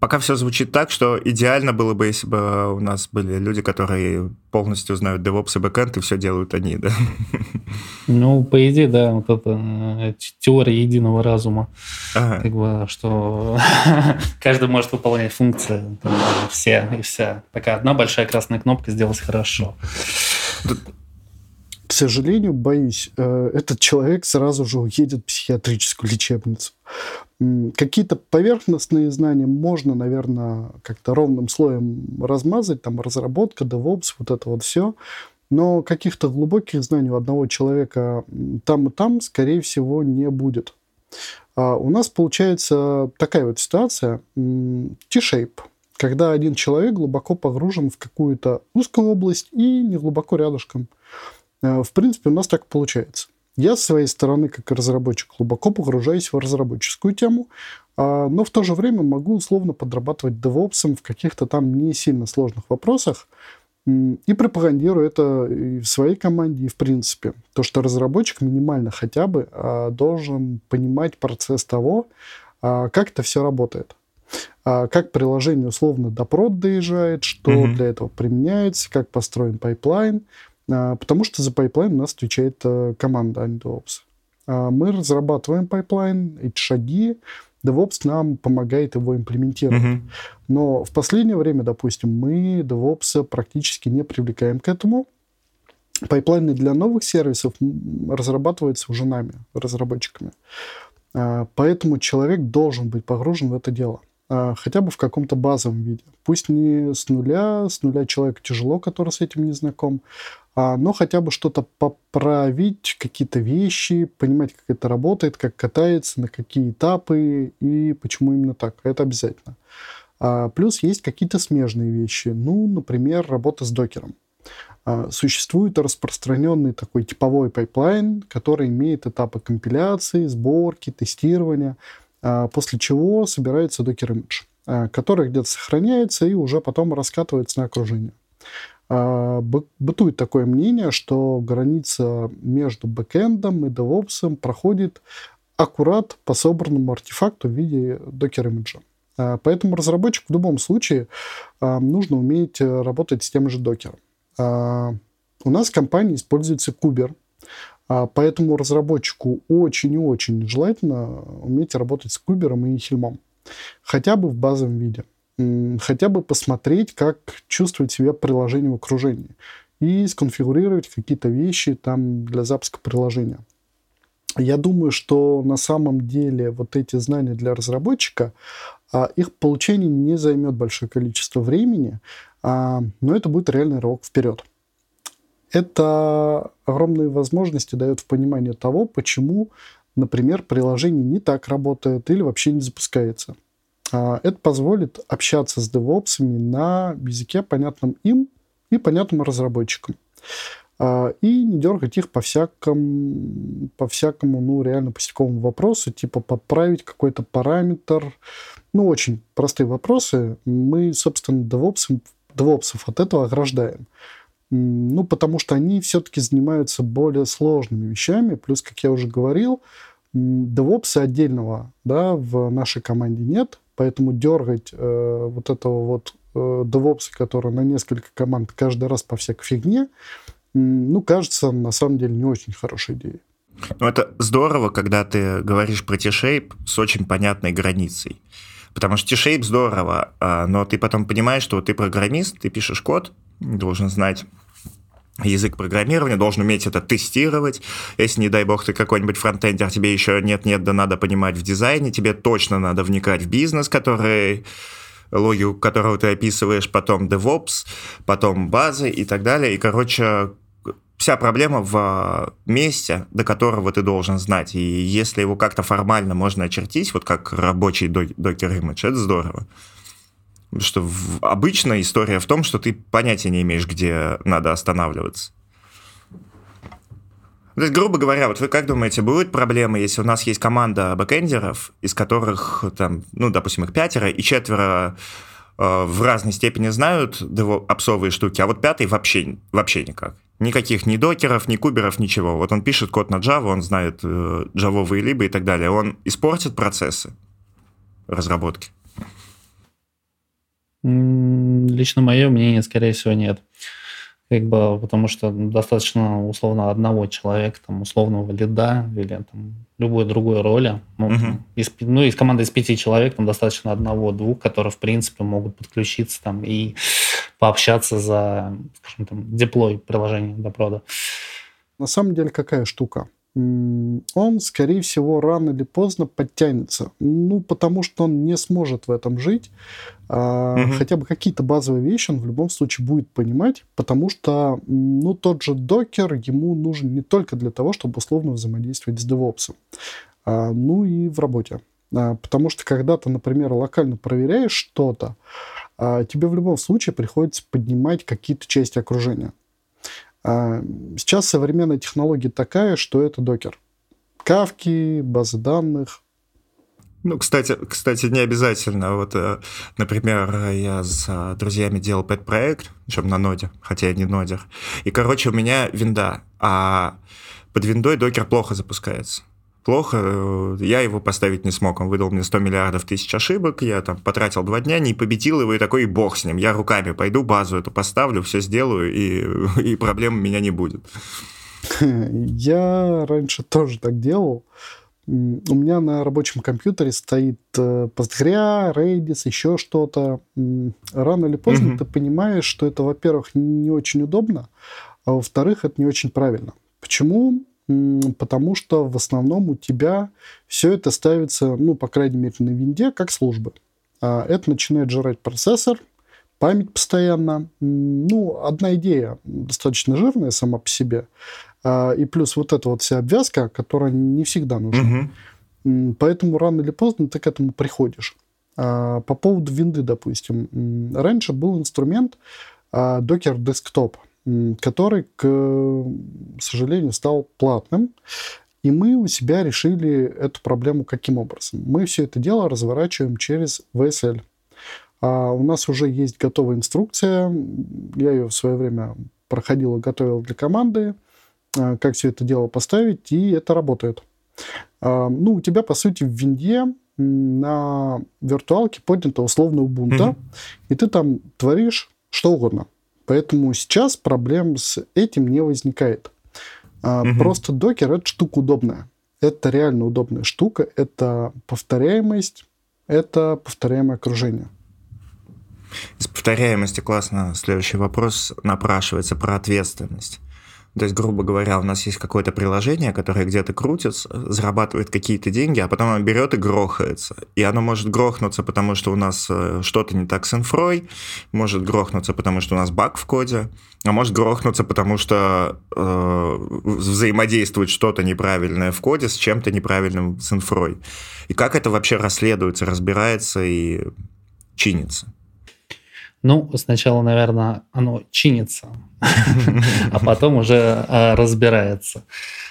Пока все звучит так, что идеально было бы, если бы у нас были люди, которые полностью знают DevOps и backend, и все делают они, да? Ну, по идее, да, вот это э, теория единого разума. Ага. Как бы, что каждый может выполнять функции, все и вся. Такая одна большая красная кнопка «Сделать хорошо». К сожалению, боюсь, э, этот человек сразу же уедет в психиатрическую лечебницу. Какие-то поверхностные знания можно, наверное, как-то ровным слоем размазать, там разработка, DevOps, вот это вот все. Но каких-то глубоких знаний у одного человека там и там, скорее всего, не будет. А у нас получается такая вот ситуация, T-shape, когда один человек глубоко погружен в какую-то узкую область и не глубоко рядышком. Э, в принципе, у нас так получается. Я с своей стороны, как разработчик, глубоко погружаюсь в разработческую тему, а, но в то же время могу условно подрабатывать DevOps в каких-то там не сильно сложных вопросах и пропагандирую это и в своей команде, и в принципе. То, что разработчик минимально хотя бы а, должен понимать процесс того, а, как это все работает. Как приложение условно до прод доезжает, что mm-hmm. для этого применяется, как построен пайплайн, потому что за пайплайн у нас отвечает э, команда, а DevOps. А, мы разрабатываем пайплайн, эти шаги, DevOps нам помогает его имплементировать. Mm-hmm. Но в последнее время, допустим, мы DevOps практически не привлекаем к этому. Пайплайны для новых сервисов разрабатываются уже нами, разработчиками. А, поэтому человек должен быть погружен в это дело хотя бы в каком-то базовом виде. Пусть не с нуля, с нуля человеку тяжело, который с этим не знаком, а, но хотя бы что-то поправить, какие-то вещи, понимать, как это работает, как катается, на какие этапы и почему именно так. Это обязательно. А, плюс есть какие-то смежные вещи. Ну, например, работа с докером. А, существует распространенный такой типовой пайплайн, который имеет этапы компиляции, сборки, тестирования, после чего собирается докер-имидж, который где-то сохраняется и уже потом раскатывается на окружение. А, бытует такое мнение, что граница между бэкэндом и DevOps проходит аккурат по собранному артефакту в виде докер-имиджа. А, поэтому разработчику в любом случае а, нужно уметь э, работать с тем же докером. У нас в компании используется кубер, поэтому разработчику очень и очень желательно уметь работать с кубером и хельмом. Хотя бы в базовом виде хотя бы посмотреть, как чувствует себя приложение в окружении и сконфигурировать какие-то вещи там для запуска приложения. Я думаю, что на самом деле вот эти знания для разработчика, а, их получение не займет большое количество времени, а, но это будет реальный рывок вперед. Это огромные возможности дает в понимании того, почему, например, приложение не так работает или вообще не запускается. А, это позволит общаться с DevOps на языке, понятном им и понятным разработчикам. А, и не дергать их по всякому, по всякому, ну, реально пустяковому вопросу, типа поправить какой-то параметр. Ну, очень простые вопросы. Мы, собственно, DevOps, DevOps от этого ограждаем. Ну, потому что они все-таки занимаются более сложными вещами. Плюс, как я уже говорил, DevOps отдельного да, в нашей команде нет, поэтому дергать э, вот этого вот э, DevOps, который на несколько команд каждый раз по всякой фигне, ну, кажется, на самом деле не очень хорошей идеей. Ну, это здорово, когда ты говоришь про T-Shape с очень понятной границей. Потому что T-Shape здорово, а, но ты потом понимаешь, что ты программист, ты пишешь код, должен знать язык программирования, должен уметь это тестировать. Если, не дай бог, ты какой-нибудь фронтендер, тебе еще нет-нет, да надо понимать в дизайне, тебе точно надо вникать в бизнес, который логику которого ты описываешь, потом DevOps, потом базы и так далее. И, короче, вся проблема в месте, до которого ты должен знать. И если его как-то формально можно очертить, вот как рабочий докер имидж, это здорово. Что обычная история в том, что ты понятия не имеешь, где надо останавливаться. То есть, грубо говоря, вот вы как думаете, будут проблемы, если у нас есть команда бэкэндеров, из которых, там, ну, допустим, их пятеро, и четверо э, в разной степени знают апсовые штуки, а вот пятый вообще, вообще никак. Никаких ни докеров, ни куберов, ничего. Вот он пишет код на Java, он знает э, джавовые либо и так далее. Он испортит процессы разработки? Лично мое мнение, скорее всего, нет. Как бы, потому что достаточно условно одного человека, там, условного лида или там, любой другой роли. Ну, угу. из, ну, из команды из пяти человек там достаточно одного-двух, которые, в принципе, могут подключиться там и пообщаться за, скажем, там, деплой приложения до прода. На самом деле, какая штука? Он, скорее всего, рано или поздно подтянется. Ну, потому что он не сможет в этом жить. А, угу. Хотя бы какие-то базовые вещи он в любом случае будет понимать, потому что, ну, тот же докер ему нужен не только для того, чтобы условно взаимодействовать с DevOps, а, ну и в работе. А, потому что когда ты, например, локально проверяешь что-то, тебе в любом случае приходится поднимать какие-то части окружения. А сейчас современная технология такая, что это докер. Кавки, базы данных. Ну, кстати, кстати, не обязательно. Вот, э, например, я с друзьями делал пэт-проект, причем на ноде, хотя я не нодер. И, короче, у меня винда, а под виндой докер плохо запускается плохо, э, я его поставить не смог. Он выдал мне 100 миллиардов тысяч ошибок, я там потратил два дня, не победил его, и такой, и бог с ним. Я руками пойду, базу эту поставлю, все сделаю, и, и проблем у меня не будет. Я раньше тоже так делал. У меня на рабочем компьютере стоит Postgre, Redis, еще что-то. Рано или поздно mm-hmm. ты понимаешь, что это, во-первых, не очень удобно, а во-вторых, это не очень правильно. Почему? Потому что в основном у тебя все это ставится, ну, по крайней мере, на винде, как службы. А это начинает жрать процессор, память постоянно. Ну, одна идея достаточно жирная сама по себе. А, и плюс вот эта вот вся обвязка, которая не всегда нужна. Угу. Поэтому рано или поздно ты к этому приходишь. А, по поводу винды, допустим. Раньше был инструмент Docker Desktop – который, к сожалению, стал платным. И мы у себя решили эту проблему каким образом? Мы все это дело разворачиваем через VSL. А у нас уже есть готовая инструкция. Я ее в свое время проходил и готовил для команды, а, как все это дело поставить, и это работает. А, ну, у тебя, по сути, в винде на виртуалке поднято условно Ubuntu, mm-hmm. и ты там творишь что угодно. Поэтому сейчас проблем с этим не возникает. Угу. Просто докер это штука удобная. Это реально удобная штука. Это повторяемость, это повторяемое окружение. Из повторяемости классно следующий вопрос напрашивается про ответственность. То есть, грубо говоря, у нас есть какое-то приложение, которое где-то крутится, зарабатывает какие-то деньги, а потом оно берет и грохается. И оно может грохнуться, потому что у нас э, что-то не так с инфрой, может грохнуться, потому что у нас баг в коде, а может грохнуться, потому что э, взаимодействует что-то неправильное в коде с чем-то неправильным с инфрой. И как это вообще расследуется, разбирается и чинится? Ну, сначала, наверное, оно чинится, а потом уже а, разбирается.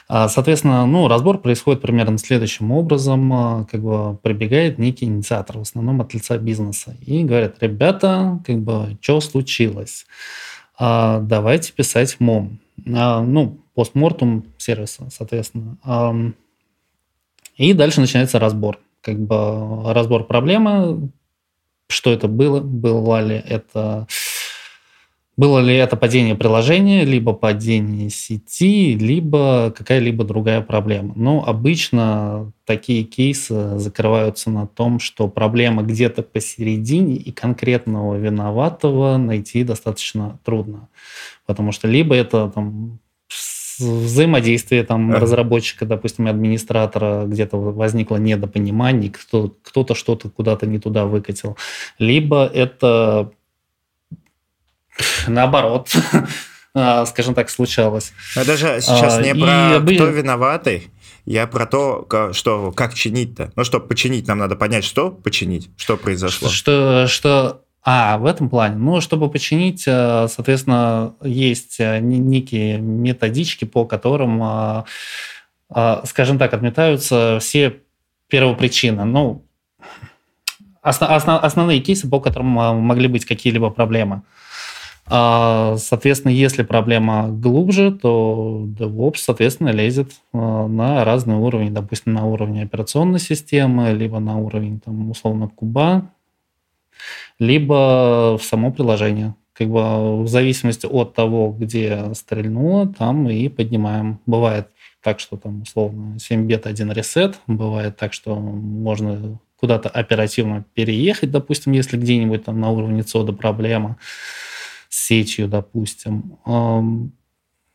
А, соответственно, ну, разбор происходит примерно следующим образом. А, как бы прибегает некий инициатор, в основном от лица бизнеса, и говорят, ребята, как бы, что случилось? Давайте писать МОМ. Ну, постмортум сервиса, соответственно. И дальше начинается разбор. Как бы разбор проблемы, что это было, было ли это было ли это падение приложения, либо падение сети, либо какая-либо другая проблема. Но обычно такие кейсы закрываются на том, что проблема где-то посередине, и конкретного виноватого найти достаточно трудно. Потому что либо это там взаимодействие там ага. разработчика, допустим, администратора, где-то возникло недопонимание, кто, кто-то что-то куда-то не туда выкатил. Либо это наоборот, а, скажем так, случалось. Я даже сейчас а, не про и... кто виноватый, я про то, что как чинить-то. Ну, чтобы починить, нам надо понять, что починить, что произошло. Что, что а, в этом плане. Ну, чтобы починить, э, соответственно, есть э, некие методички, по которым, э, скажем так, отметаются все первопричины. Ну, основ, основ, основные кейсы, по которым могли быть какие-либо проблемы. А, соответственно, если проблема глубже, то DevOps, соответственно, лезет на разные уровни. Допустим, на уровне операционной системы, либо на уровень, там, условно, куба, либо в само приложение. Как бы в зависимости от того, где стрельнуло, там и поднимаем. Бывает так, что там условно 7 бет, 1 ресет. Бывает так, что можно куда-то оперативно переехать, допустим, если где-нибудь там на уровне ЦОДа проблема с сетью, допустим.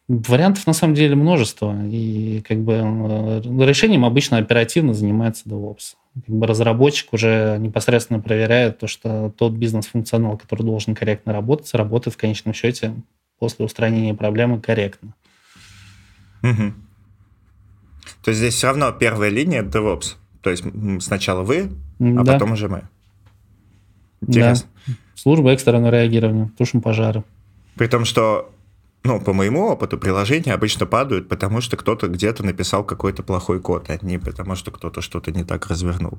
Вариантов на самом деле множество, и как бы э, решением обычно оперативно занимается DevOps как бы разработчик уже непосредственно проверяет то, что тот бизнес-функционал, который должен корректно работать, работает в конечном счете после устранения проблемы корректно. Угу. То есть здесь все равно первая линия DevOps. То есть сначала вы, а да. потом уже мы. Интересно. Да. Служба экстренного реагирования, тушим пожары. При том, что ну, по моему опыту, приложения обычно падают, потому что кто-то где-то написал какой-то плохой код, а не потому что кто-то что-то не так развернул.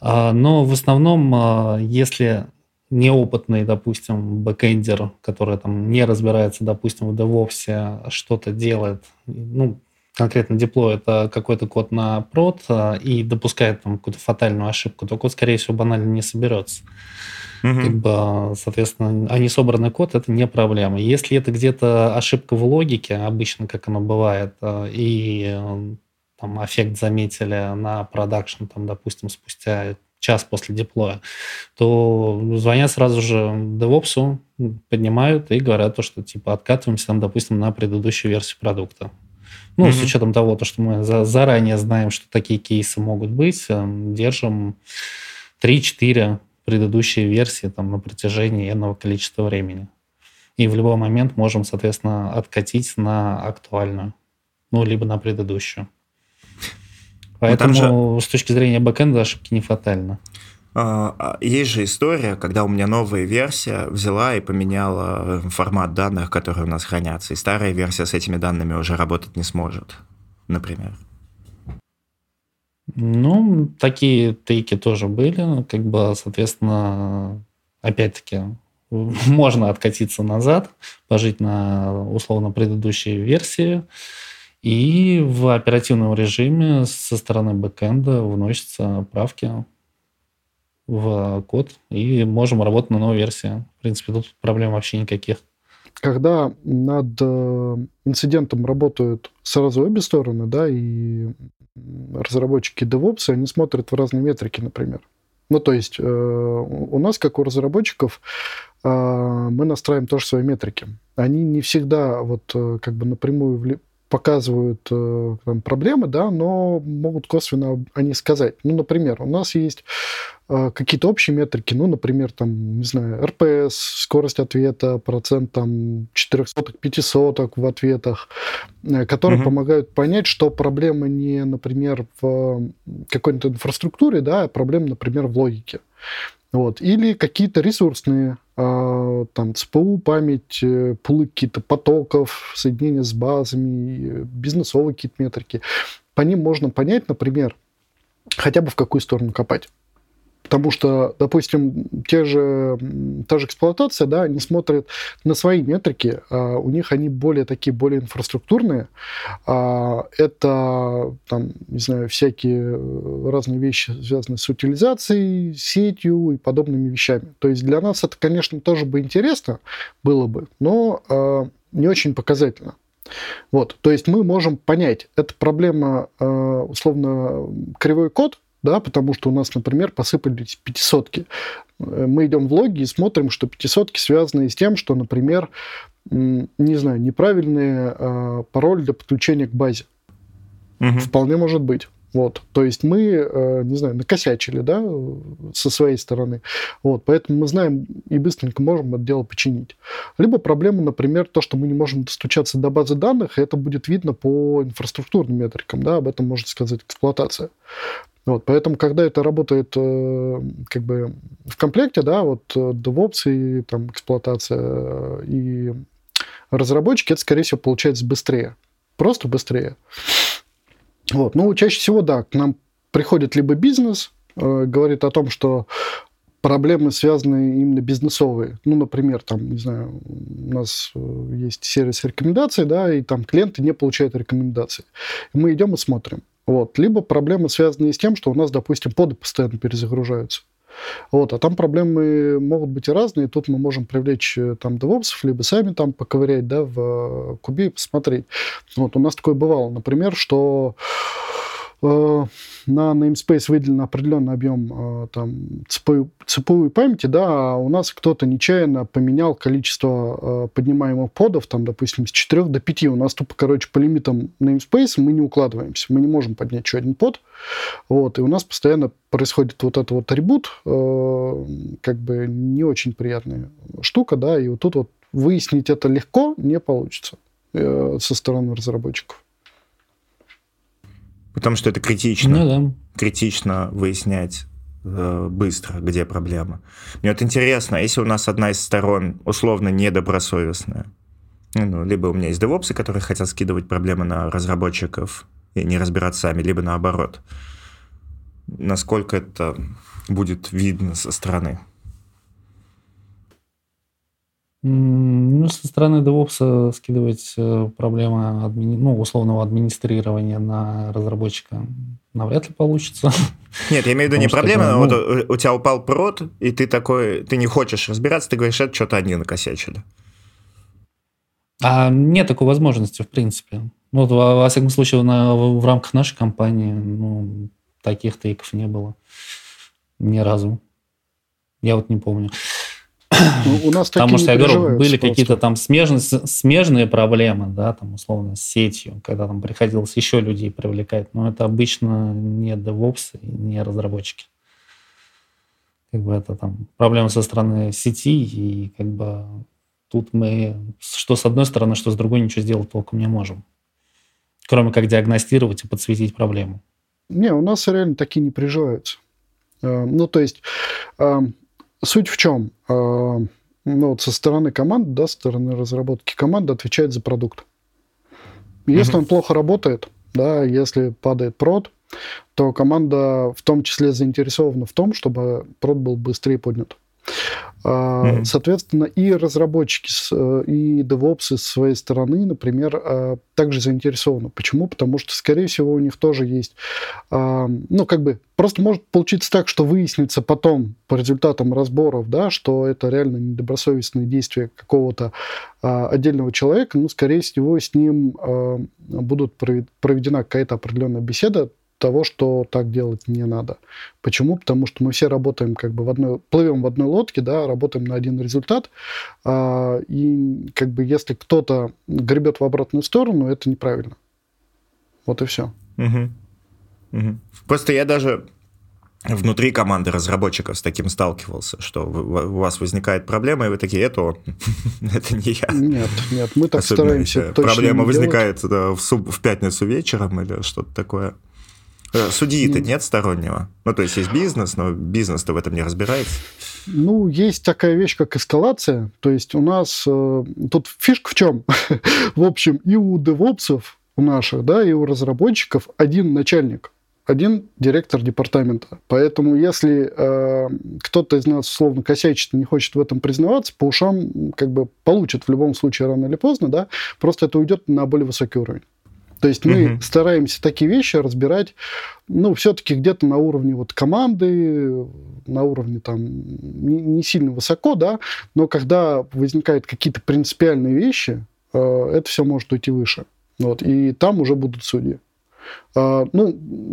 А, но в основном, а, если неопытный, допустим, бэкэндер, который там не разбирается, допустим, в DevOps, что-то делает, ну, конкретно деплоит какой-то код на прод а, и допускает там какую-то фатальную ошибку, то код, скорее всего, банально не соберется. Угу. Как бы, соответственно, а не собранный код – это не проблема. Если это где-то ошибка в логике, обычно, как оно бывает, э, и э, там эффект заметили на продакшн, там, допустим, спустя час после деплоя, то звонят сразу же DevOps, поднимают и говорят то, что типа откатываемся, там, допустим, на предыдущую версию продукта. Ну, mm-hmm. с учетом того, то, что мы за, заранее знаем, что такие кейсы могут быть, э, держим 3-4 предыдущие версии там, на протяжении энного количества времени. И в любой момент можем, соответственно, откатить на актуальную, ну, либо на предыдущую. Ну, Поэтому же... с точки зрения бэкэнда ошибки не фатально. А, а, есть же история, когда у меня новая версия взяла и поменяла формат данных, которые у нас хранятся, и старая версия с этими данными уже работать не сможет, например. Ну, такие тейки тоже были. Как бы, соответственно, опять-таки, можно откатиться назад, пожить на условно предыдущей версии, и в оперативном режиме со стороны бэкэнда вносятся правки в код, и можем работать на новой версии. В принципе, тут проблем вообще никаких. Когда над э, инцидентом работают сразу обе стороны, да, и разработчики DevOps, они смотрят в разные метрики, например. Ну, то есть у нас, как у разработчиков, мы настраиваем тоже свои метрики. Они не всегда вот как бы напрямую показывают э, там, проблемы, да, но могут косвенно они сказать. Ну, например, у нас есть э, какие-то общие метрики, ну, например, там, не знаю, РПС, скорость ответа, процент там 400 500 в ответах, э, которые mm-hmm. помогают понять, что проблема не, например, в какой-то инфраструктуре, да, а проблема, например, в логике. Вот. Или какие-то ресурсные, э, там, ЦПУ, память, э, пулы какие-то потоков, соединения с базами, бизнесовые какие-то метрики. По ним можно понять, например, хотя бы в какую сторону копать. Потому что, допустим, те же, та же эксплуатация, да, они смотрят на свои метрики, а у них они более такие, более инфраструктурные. А это, там, не знаю, всякие разные вещи, связанные с утилизацией, сетью и подобными вещами. То есть для нас это, конечно, тоже бы интересно было бы, но а, не очень показательно. Вот, то есть мы можем понять, это проблема, а, условно, кривой код, да, потому что у нас, например, посыпались пятисотки. Э, мы идем в логи и смотрим, что пятисотки связаны с тем, что, например, не знаю, неправильный э, пароль для подключения к базе. Угу. Вполне может быть. Вот, то есть мы, э, не знаю, накосячили, да, со своей стороны. Вот, поэтому мы знаем и быстренько можем это дело починить. Либо проблема, например, то, что мы не можем достучаться до базы данных, и это будет видно по инфраструктурным метрикам, да, об этом может сказать эксплуатация. Вот, поэтому, когда это работает э, как бы в комплекте, да, вот э, DevOps и там эксплуатация э, и разработчики, это, скорее всего, получается быстрее. Просто быстрее. Вот. Ну, чаще всего, да, к нам приходит либо бизнес, э, говорит о том, что проблемы связаны именно бизнесовые. Ну, например, там, не знаю, у нас есть сервис рекомендаций, да, и там клиенты не получают рекомендации. Мы идем и смотрим. Вот. Либо проблемы, связанные с тем, что у нас, допустим, поды постоянно перезагружаются. Вот, а там проблемы могут быть и разные. Тут мы можем привлечь э, там девопсов, либо сами там поковырять да, в э, кубе и посмотреть. Вот, у нас такое бывало, например, что на namespace выделен определенный объем э, там, CPU и памяти, да, а у нас кто-то нечаянно поменял количество э, поднимаемых подов, там, допустим, с 4 до 5. У нас тупо, короче, по лимитам namespace мы не укладываемся. Мы не можем поднять еще один под. Вот, и у нас постоянно происходит вот этот вот атрибут, как бы не очень приятная штука, да, и вот тут вот выяснить это легко не получится со стороны разработчиков. Потому что это критично. Ну, да. Критично выяснять э, быстро, где проблема. Мне вот интересно, если у нас одна из сторон условно недобросовестная, ну, либо у меня есть девопсы, которые хотят скидывать проблемы на разработчиков и не разбираться сами, либо наоборот. Насколько это будет видно со стороны? Ну, со стороны DevOps скидывать э, проблемы админи... ну, условного администрирования на разработчика навряд ли получится. Нет, я имею в виду не проблема, ну... вот у тебя упал прод, и ты такой, ты не хочешь разбираться, ты говоришь, это что-то они накосячили. А нет такой возможности, в принципе. Ну, вот, во, во всяком случае, на, в, в рамках нашей компании ну, таких тейков не было ни разу. Я вот не помню. Ну, у нас Потому что, я говорю, были какие-то там смежные, смежные проблемы, да, там, условно, с сетью, когда там приходилось еще людей привлекать, но это обычно не DevOps, не разработчики. Как бы это там проблема со стороны сети, и как бы тут мы что с одной стороны, что с другой ничего сделать толком не можем. Кроме как диагностировать и подсветить проблему. Не, у нас реально такие не приживаются. Э, ну, то есть э, Суть в чем? А, ну, вот со стороны команды, да, со стороны разработки команда отвечает за продукт. Если mm-hmm. он плохо работает, да, если падает прод, то команда в том числе заинтересована в том, чтобы прод был быстрее поднят. Mm-hmm. Соответственно, и разработчики, э, и DevOps с своей стороны, например, а, также заинтересованы. Почему? Потому что, скорее всего, у них тоже есть, а, ну, как бы, просто может получиться так, что выяснится потом по результатам разборов, да, что это реально недобросовестные действия какого-то отдельного человека, ну, скорее всего, с ним будут проведена какая-то определенная беседа, того, что так делать не надо. Почему? Потому что мы все работаем как бы в одной, плывем в одной лодке, да, работаем на один результат, а, и как бы если кто-то гребет в обратную сторону, это неправильно. Вот и все. Угу. Угу. Просто я даже внутри команды разработчиков с таким сталкивался, что у вас возникает проблема, и вы такие, это он, это не я. Нет, нет, мы так Особенно стараемся Проблема возникает в, суб, в пятницу вечером или что-то такое. Э, судьи-то нет стороннего. Ну, то есть есть бизнес, но бизнес-то в этом не разбирается. Ну, есть такая вещь, как эскалация. То есть у нас э, тут фишка в чем? в общем, и у девопсов, у наших, да, и у разработчиков один начальник один директор департамента. Поэтому если э, кто-то из нас условно косячит и не хочет в этом признаваться, по ушам как бы получит в любом случае рано или поздно, да, просто это уйдет на более высокий уровень. То есть мы угу. стараемся такие вещи разбирать, ну, все-таки где-то на уровне вот команды, на уровне там не, не сильно высоко, да, но когда возникают какие-то принципиальные вещи, э, это все может уйти выше. Вот, и там уже будут судьи. А, ну,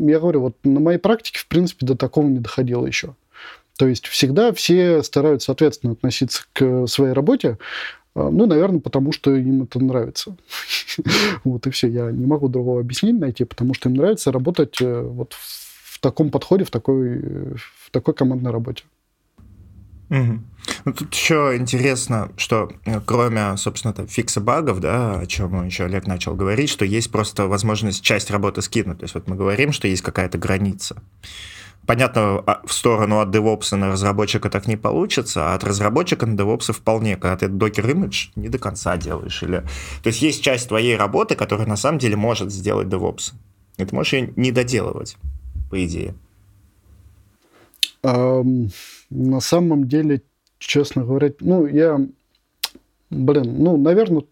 я говорю, вот на моей практике, в принципе, до такого не доходило еще. То есть всегда все стараются ответственно относиться к своей работе, ну, наверное, потому что им это нравится. вот и все. Я не могу другого объяснения найти, потому что им нравится работать э, вот в таком подходе, в такой, в такой командной работе. Ну, тут еще интересно, что э, кроме, собственно, там, фикса багов, да, о чем еще Олег начал говорить, что есть просто возможность часть работы скинуть. То есть вот мы говорим, что есть какая-то граница. Понятно, а, в сторону от DevOps на разработчика так не получится, а от разработчика на DevOps вполне, когда ты докер имидж не до конца делаешь. Или... То есть есть часть твоей работы, которая на самом деле может сделать DevOps. И ты можешь ее не доделывать, по идее. Um, на самом деле, честно говоря, ну, я, блин, ну, наверное,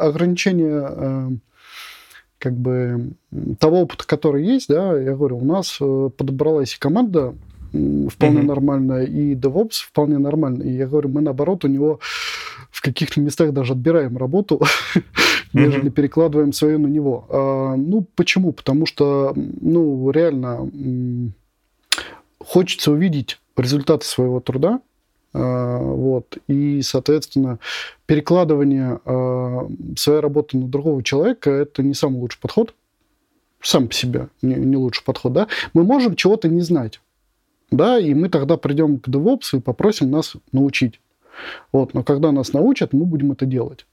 ограничение э, как бы того опыта, который есть, да, я говорю, у нас э, подобралась команда вполне mm-hmm. нормальная, и DevOps вполне нормальный. И я говорю, мы наоборот у него в каких-то местах даже отбираем работу, нежели перекладываем свою на него. А, ну, почему? Потому что, ну, реально хочется увидеть результаты своего труда, вот. И, соответственно, перекладывание э, своей работы на другого человека – это не самый лучший подход. Сам по себе не, не лучший подход, да. Мы можем чего-то не знать, да, и мы тогда придем к DevOps и попросим нас научить. Вот. Но когда нас научат, мы будем это делать.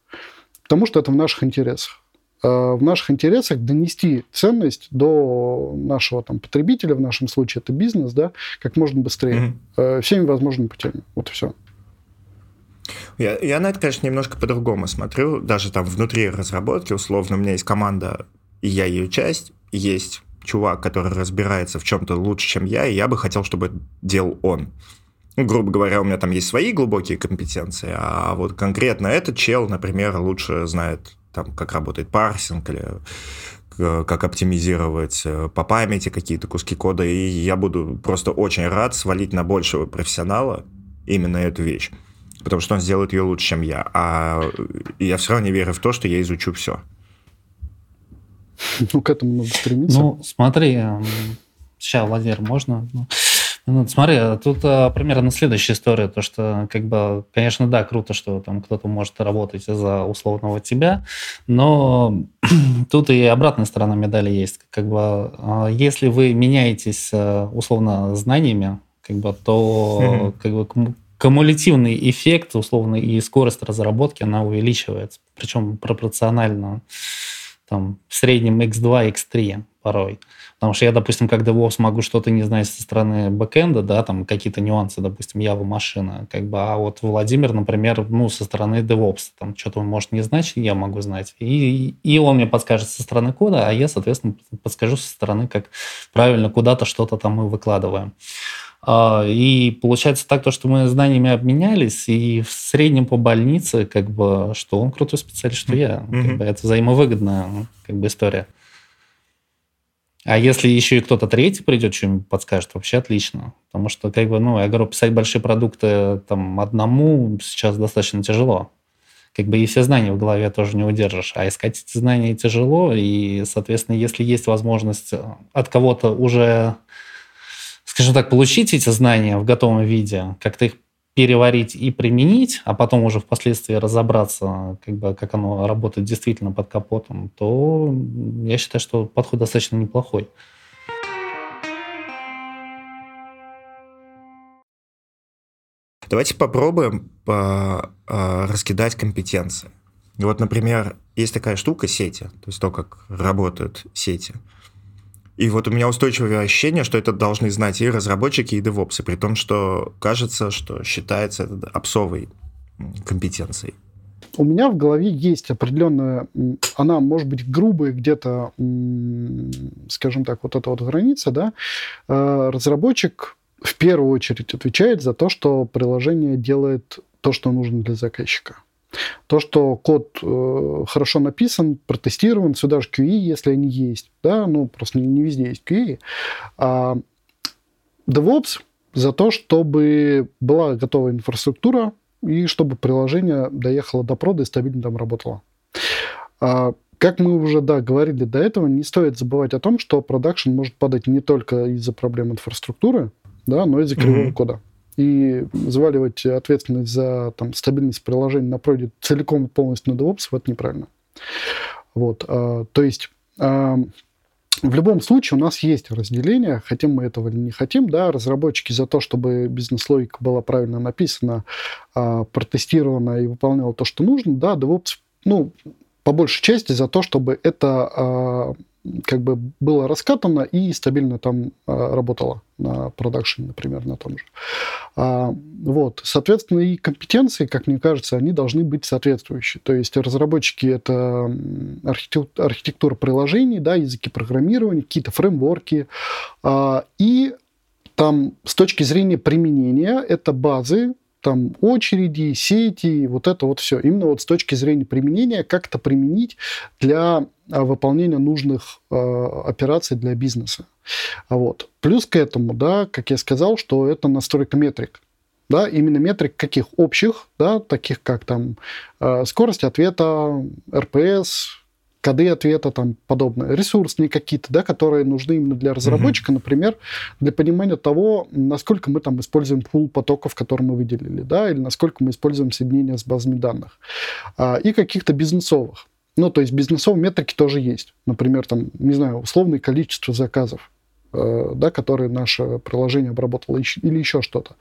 Потому что это в наших интересах. Э, в наших интересах донести ценность до нашего там, потребителя, в нашем случае это бизнес, да, как можно быстрее, mm-hmm. всеми возможными путями. Вот и все. Я, я на это, конечно, немножко по-другому смотрю. Даже там внутри разработки, условно, у меня есть команда, и я ее часть, есть чувак, который разбирается в чем-то лучше, чем я, и я бы хотел, чтобы это делал он. Ну, грубо говоря, у меня там есть свои глубокие компетенции, а вот конкретно этот чел, например, лучше знает там, как работает парсинг или э, как оптимизировать э, по памяти какие-то куски кода, и я буду просто очень рад свалить на большего профессионала именно эту вещь, потому что он сделает ее лучше, чем я, а я все равно не верю в то, что я изучу все. Ну, к этому надо стремиться. Ну, смотри, сейчас, Владимир, можно? Ну, смотри, тут а, примерно следующая история, то что, как бы, конечно, да, круто, что там кто-то может работать за условного тебя, но тут и обратная сторона медали есть. Как бы, а, если вы меняетесь а, условно знаниями, как бы, то как бы, кумулятивный эффект, условно, и скорость разработки, она увеличивается, причем пропорционально там, в среднем x2, x3 порой. Потому что я, допустим, как DevOps могу что-то не знать со стороны бэкэнда, да, там какие-то нюансы, допустим, Java машина, как бы, а вот Владимир, например, ну, со стороны DevOps, там что-то он может не знать, я могу знать. И, и он мне подскажет со стороны кода, а я, соответственно, подскажу со стороны, как правильно куда-то что-то там мы выкладываем. А, и получается так, то, что мы знаниями обменялись, и в среднем по больнице, как бы, что он крутой специалист, что я. Mm-hmm. Как бы, это взаимовыгодная как бы, история. А если еще и кто-то третий придет, что-нибудь подскажет, вообще отлично. Потому что, как бы, ну, я говорю, писать большие продукты там одному сейчас достаточно тяжело. как бы и все знания в голове тоже не удержишь. А искать эти знания тяжело, и, соответственно, если есть возможность от кого-то уже, скажем так, получить эти знания в готовом виде, как-то их переварить и применить, а потом уже впоследствии разобраться, как, бы, как оно работает действительно под капотом, то я считаю, что подход достаточно неплохой. Давайте попробуем по, э, раскидать компетенции. Вот, например, есть такая штука сети, то есть то, как работают сети. И вот у меня устойчивое ощущение, что это должны знать и разработчики, и девопсы, при том, что кажется, что считается это опсовой компетенцией. У меня в голове есть определенная, она может быть грубая где-то, скажем так, вот эта вот граница, да. Э, разработчик в первую очередь отвечает за то, что приложение делает то, что нужно для заказчика. То, что код э, хорошо написан, протестирован, сюда же QE, если они есть, да, ну, просто не, не везде есть QE. А DevOps за то, чтобы была готова инфраструктура и чтобы приложение доехало до прода и стабильно там работало. А, как мы уже, да, говорили до этого, не стоит забывать о том, что продакшн может падать не только из-за проблем инфраструктуры, да, но из-за кривого mm-hmm. кода и взваливать ответственность за там, стабильность приложения на пройде целиком и полностью на DevOps, это неправильно. Вот, а, то есть а, в любом случае у нас есть разделение, хотим мы этого или не хотим, да, разработчики за то, чтобы бизнес-логика была правильно написана, а, протестирована и выполняла то, что нужно, да, DevOps, ну, по большей части за то, чтобы это а, как бы было раскатано и стабильно там а, работало на продакшене, например, на том же. А, вот, соответственно, и компетенции, как мне кажется, они должны быть соответствующие. То есть разработчики — это архитектура, архитектура приложений, да, языки программирования, какие-то фреймворки. А, и там с точки зрения применения это базы, там очереди, сети, вот это вот все. Именно вот с точки зрения применения, как это применить для выполнения нужных э, операций для бизнеса. Вот. Плюс к этому, да, как я сказал, что это настройка метрик. Да, именно метрик каких общих, да, таких как там э, скорость ответа, РПС, коды ответа, там подобное, ресурсные какие-то, да, которые нужны именно для разработчика, mm-hmm. например, для понимания того, насколько мы там используем пул потоков, которые мы выделили, да, или насколько мы используем соединения с базами данных, а, и каких-то бизнесовых. Ну, то есть бизнесовые метрики тоже есть. Например, там, не знаю, условное количество заказов, э, да, которые наше приложение обработало, или еще что-то.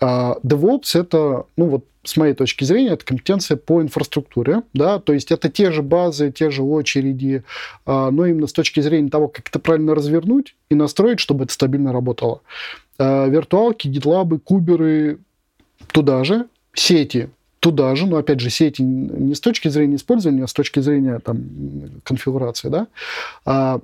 А DevOps это, ну вот с моей точки зрения, это компетенция по инфраструктуре, да, то есть это те же базы, те же очереди, а, но именно с точки зрения того, как это правильно развернуть и настроить, чтобы это стабильно работало. А, виртуалки, гитлабы, куберы туда же, сети туда же, но опять же сети не с точки зрения использования, а с точки зрения там конфигурации, да, а,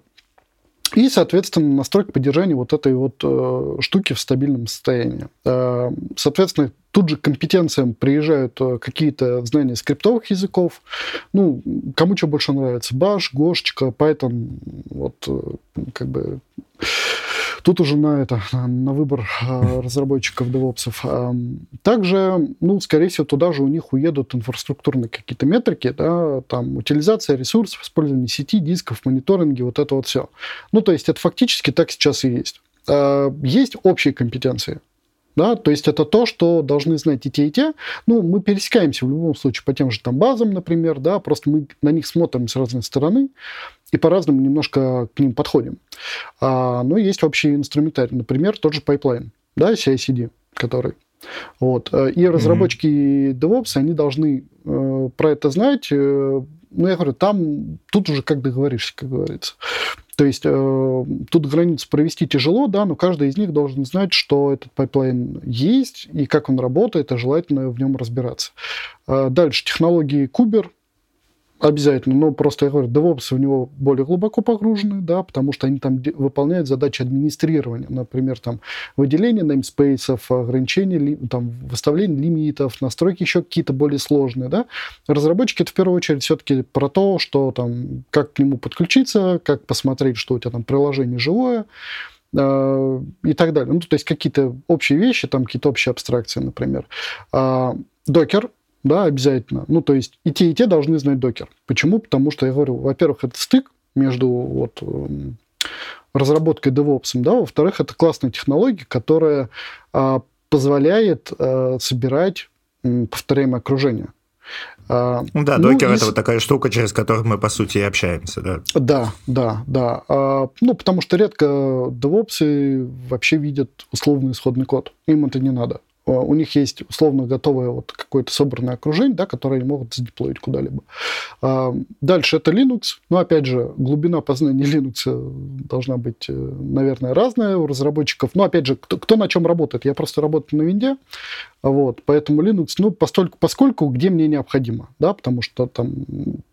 и, соответственно, настройка поддержания вот этой вот э, штуки в стабильном состоянии. Э, соответственно, тут же к компетенциям приезжают э, какие-то знания скриптовых языков. Ну, кому что больше нравится. Bash, Гошечка, Python. Вот э, как бы Тут уже на это, на выбор а, разработчиков девопсов. Также, ну, скорее всего, туда же у них уедут инфраструктурные какие-то метрики, да, там, утилизация ресурсов, использование сети, дисков, мониторинги, вот это вот все. Ну, то есть это фактически так сейчас и есть. А, есть общие компетенции. Да, то есть это то, что должны знать и те, и те. Ну, мы пересекаемся в любом случае по тем же там базам, например, да, просто мы на них смотрим с разной стороны и по-разному немножко к ним подходим. А, но есть общий инструментарий, например, тот же пайплайн, да, CI/CD, который вот. И разработчики mm-hmm. DevOps, они должны э, про это знать. Э, ну, я говорю, там, тут уже как договоришься, как говорится. То есть э, тут границу провести тяжело, да, но каждый из них должен знать, что этот пайплайн есть и как он работает, и желательно в нем разбираться. Э, дальше технологии Кубер, Обязательно, но просто я говорю, DevOps в него более глубоко погружены, да, потому что они там выполняют задачи администрирования, например, там выделение namespace, ограничение, там выставление лимитов, настройки еще какие-то более сложные, да. Разработчики это в первую очередь все-таки про то, что там, как к нему подключиться, как посмотреть, что у тебя там приложение живое, э, и так далее. Ну, то есть какие-то общие вещи, там какие-то общие абстракции, например. А, докер да, обязательно. Ну, то есть и те, и те должны знать докер. Почему? Потому что, я говорю, во-первых, это стык между вот, эм, разработкой DevOps, да, во-вторых, это классная технология, которая а, позволяет а, собирать повторяемое окружение. А, ну да, ну, докер и... это вот такая штука, через которую мы, по сути, и общаемся, да? Да, да, да. А, ну, потому что редко DevOps вообще видят условный исходный код. Им это не надо. Э, у них есть условно готовое вот какое-то собранное окружение, да, которое они могут задеплоить куда-либо. А, дальше это Linux. Но, опять же, глубина познания Linux должна быть, э, наверное, разная у разработчиков. Но, опять же, кто, кто на чем работает? Я просто работаю на винде, вот, поэтому Linux, ну, постольку, поскольку где мне необходимо, да, потому что там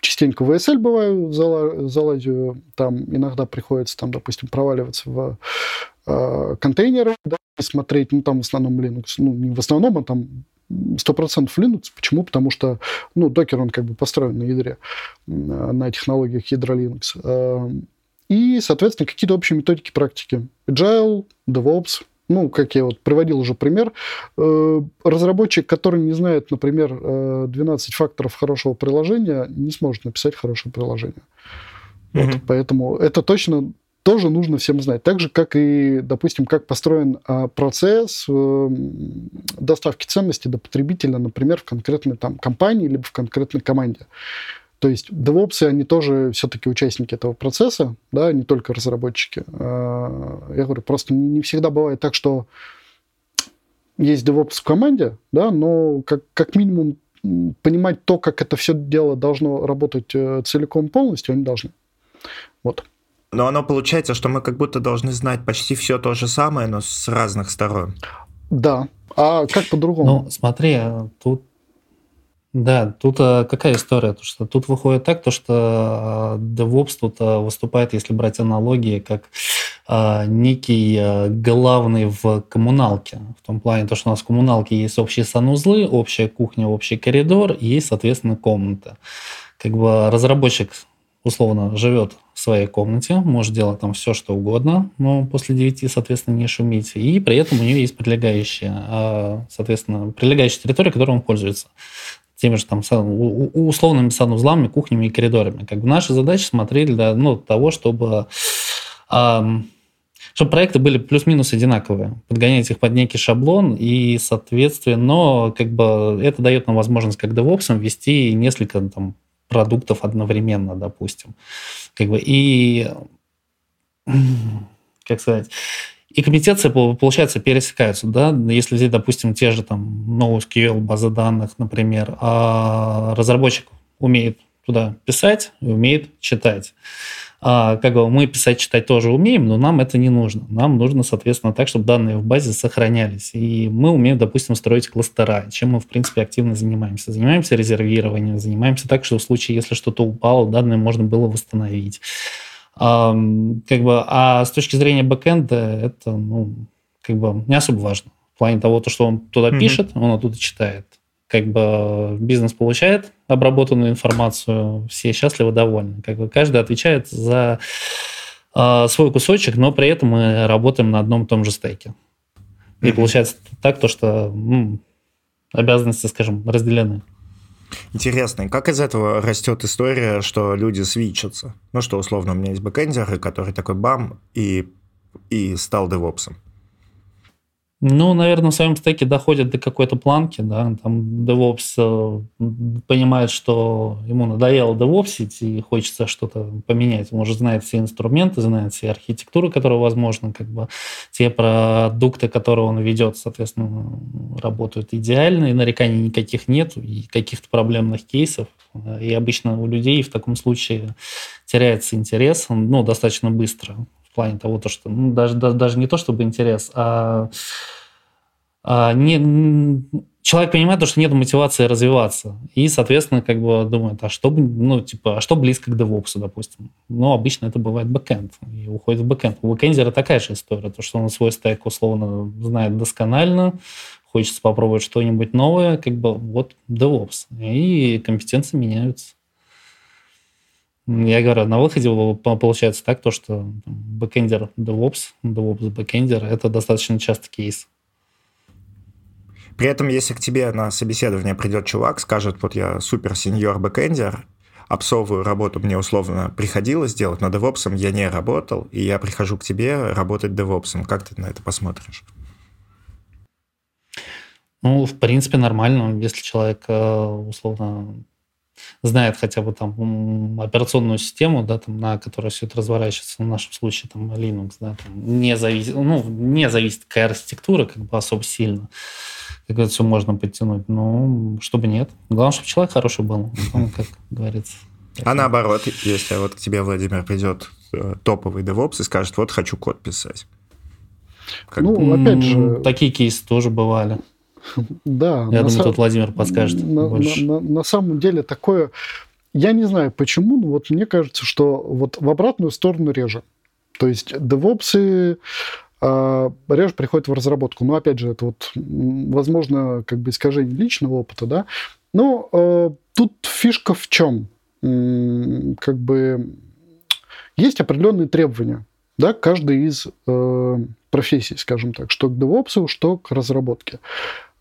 частенько в VSL бываю, залазю, там иногда приходится, там, допустим, проваливаться в э, контейнеры, да, смотреть, ну, там в основном Linux, ну, не в основном, а там 100% Linux. Почему? Потому что, ну, докер, он как бы построен на ядре, на технологиях ядра Linux. Э, и, соответственно, какие-то общие методики практики. Agile, DevOps, ну, как я вот приводил уже пример, э, разработчик, который не знает, например, 12 факторов хорошего приложения, не сможет написать хорошее приложение. Mm-hmm. Вот, поэтому это точно тоже нужно всем знать. Так же, как и, допустим, как построен а, процесс э, доставки ценности до потребителя, например, в конкретной там, компании либо в конкретной команде. То есть DevOps, они тоже все-таки участники этого процесса, да, не только разработчики. А, я говорю, просто не всегда бывает так, что есть DevOps в команде, да, но как, как минимум понимать то, как это все дело должно работать э, целиком полностью, они должны. Вот. Но оно получается, что мы как будто должны знать почти все то же самое, но с разных сторон. Да. А как по-другому? Ну, смотри, тут да, тут а, какая история? То, что тут выходит так, то, что а, DevOps тут а, выступает, если брать аналогии, как а, некий а, главный в коммуналке. В том плане, то, что у нас в коммуналке есть общие санузлы, общая кухня, общий коридор, и есть, соответственно, комната. Как бы разработчик условно живет в своей комнате, может делать там все, что угодно, но после 9, соответственно, не шуметь. И при этом у нее есть прилегающая, а, соответственно, прилегающая территория, которой он пользуется теми же там условными санузлами, кухнями и коридорами. Как бы наша задача смотреть для ну, того, чтобы чтобы проекты были плюс-минус одинаковые, подгонять их под некий шаблон, и, соответственно, как бы это дает нам возможность как DevOps ввести несколько там, продуктов одновременно, допустим. Как бы, и, как сказать, и компетенции, получается, пересекаются, да, если взять, допустим, те же там NoSQL, базы данных, например, а разработчик умеет туда писать, умеет читать. А, как бы мы писать, читать тоже умеем, но нам это не нужно. Нам нужно, соответственно, так, чтобы данные в базе сохранялись. И мы умеем, допустим, строить кластера, чем мы, в принципе, активно занимаемся. Занимаемся резервированием, занимаемся так, что в случае, если что-то упало, данные можно было восстановить. А, как бы, а с точки зрения бэкэнда это, ну, как бы не особо важно. В плане того, то, что он туда mm-hmm. пишет, он оттуда читает как бы бизнес получает обработанную информацию, все счастливы, довольны. Как бы каждый отвечает за э, свой кусочек, но при этом мы работаем на одном и том же стейке. И mm-hmm. получается так, то, что ну, обязанности, скажем, разделены. Интересно, как из этого растет история, что люди свичатся? Ну что, условно, у меня есть бэкэндер, который такой бам, и, и стал девопсом. Ну, наверное, в своем стеке доходит до какой-то планки, да, там DevOps э, понимает, что ему надоело DevOps ить и хочется что-то поменять. Он уже знает все инструменты, знает все архитектуры, которые возможны, как бы те продукты, которые он ведет, соответственно, работают идеально, и нареканий никаких нет, и каких-то проблемных кейсов. И обычно у людей в таком случае теряется интерес, ну, достаточно быстро в плане того, то, что ну, даже, даже, даже не то, чтобы интерес, а, а не, человек понимает, то, что нет мотивации развиваться. И, соответственно, как бы думает, а что, ну, типа, а что близко к DevOps, допустим? Ну, обычно это бывает бэкэнд. И уходит в бэкэнд. У бэкэндера такая же история, то, что он свой стек условно знает досконально, хочется попробовать что-нибудь новое, как бы вот DevOps. И компетенции меняются. Я говорю, на выходе получается так, то, что бэкэндер DevOps, DevOps бэкэндер, это достаточно часто кейс. При этом, если к тебе на собеседование придет чувак, скажет, вот я супер сеньор бэкэндер, опсовую работу мне условно приходилось делать, но девопсом я не работал, и я прихожу к тебе работать девопсом. Как ты на это посмотришь? Ну, в принципе, нормально, если человек э, условно знает хотя бы там операционную систему, да, там, на которой все это разворачивается, в нашем случае там Linux, да, там, не зависит, ну, не зависит какая архитектура, как бы особо сильно, как это все можно подтянуть, ну, чтобы нет. Главное, чтобы человек хороший был, ну, как говорится. А наоборот, если вот к тебе, Владимир, придет э, топовый DevOps и скажет, вот хочу код писать. Как... Ну, опять же... Такие кейсы тоже бывали. Да. Я думаю, сам... тут Владимир подскажет на, больше. На, на, на самом деле такое... Я не знаю почему, но вот мне кажется, что вот в обратную сторону реже. То есть DevOps а, реже приходят в разработку. Но опять же, это вот, возможно, как бы искажение личного опыта, да. Но э, тут фишка в чем? Как бы есть определенные требования, да, каждый из э, профессий, скажем так, что к DevOps, что к разработке.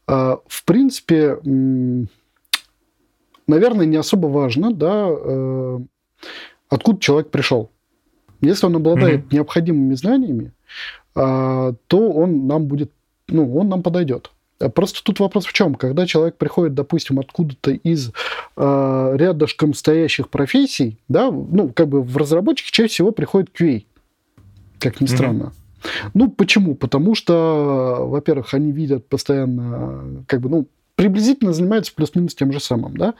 А, в принципе, наверное, не особо важно, да, э, откуда человек пришел. Если он обладает mm-hmm. необходимыми знаниями, а, то он нам будет, ну, он нам подойдет. А просто тут вопрос в чем? Когда человек приходит, допустим, откуда-то из э, рядышком стоящих профессий, да, ну, как бы в разработчике чаще всего приходит QA, как ни странно. Mm-hmm. Ну, почему? Потому что, во-первых, они видят постоянно, как бы, ну, приблизительно занимаются плюс-минус тем же самым, да.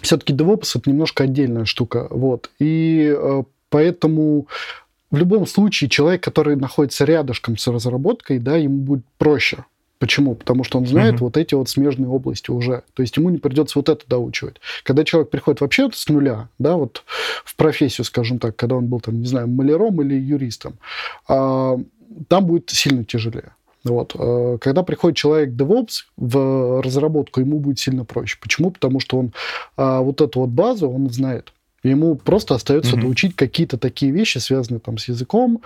Все-таки DevOps это немножко отдельная штука, вот. И э, поэтому в любом случае человек, который находится рядышком с разработкой, да, ему будет проще Почему? Потому что он знает uh-huh. вот эти вот смежные области уже. То есть ему не придется вот это доучивать. Когда человек приходит вообще с нуля, да, вот в профессию, скажем так, когда он был там, не знаю, маляром или юристом, а, там будет сильно тяжелее. Вот. А, когда приходит человек DevOps в разработку, ему будет сильно проще. Почему? Потому что он а, вот эту вот базу он знает. Ему просто остается mm-hmm. доучить какие-то такие вещи, связанные там с языком,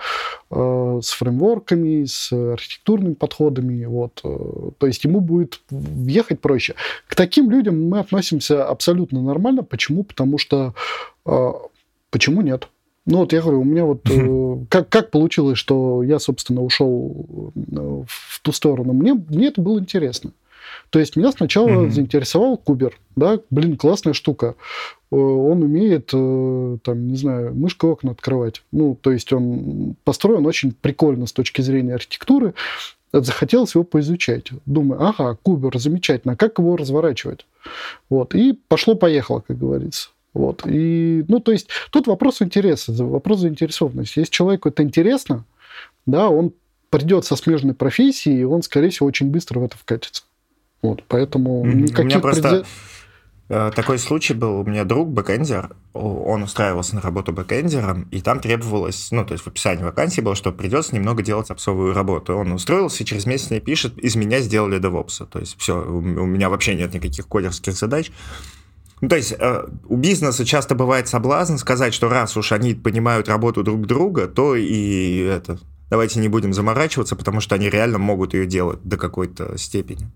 э, с фреймворками, с архитектурными подходами. Вот. Э, то есть ему будет въехать проще. К таким людям мы относимся абсолютно нормально. Почему? Потому что... Э, почему нет? Ну вот я говорю, у меня вот э, как, как получилось, что я, собственно, ушел э, в ту сторону. Мне, мне это было интересно. То есть меня сначала mm-hmm. заинтересовал Кубер. Да, блин, классная штука. Э, он умеет, э, там, не знаю, мышкой окна открывать. Ну, то есть он построен очень прикольно с точки зрения архитектуры. Захотелось его поизучать. Думаю, ага, Кубер, замечательно, а как его разворачивать? Вот, и пошло-поехало, как говорится. Вот. И, ну, то есть тут вопрос интереса, вопрос заинтересованности. Если человеку это интересно, да, он придет со смежной профессией, и он, скорее всего, очень быстро в это вкатится. Вот, поэтому никаких... У меня просто. Такой случай был. У меня друг бэкэндер, он устраивался на работу бэкэндером, и там требовалось, ну, то есть в описании вакансии было, что придется немного делать опсовую работу. Он устроился, и через месяц мне пишет, из меня сделали девопса. То есть все, у меня вообще нет никаких кодерских задач. Ну, то есть э, у бизнеса часто бывает соблазн сказать, что раз уж они понимают работу друг друга, то и это давайте не будем заморачиваться, потому что они реально могут ее делать до какой-то степени.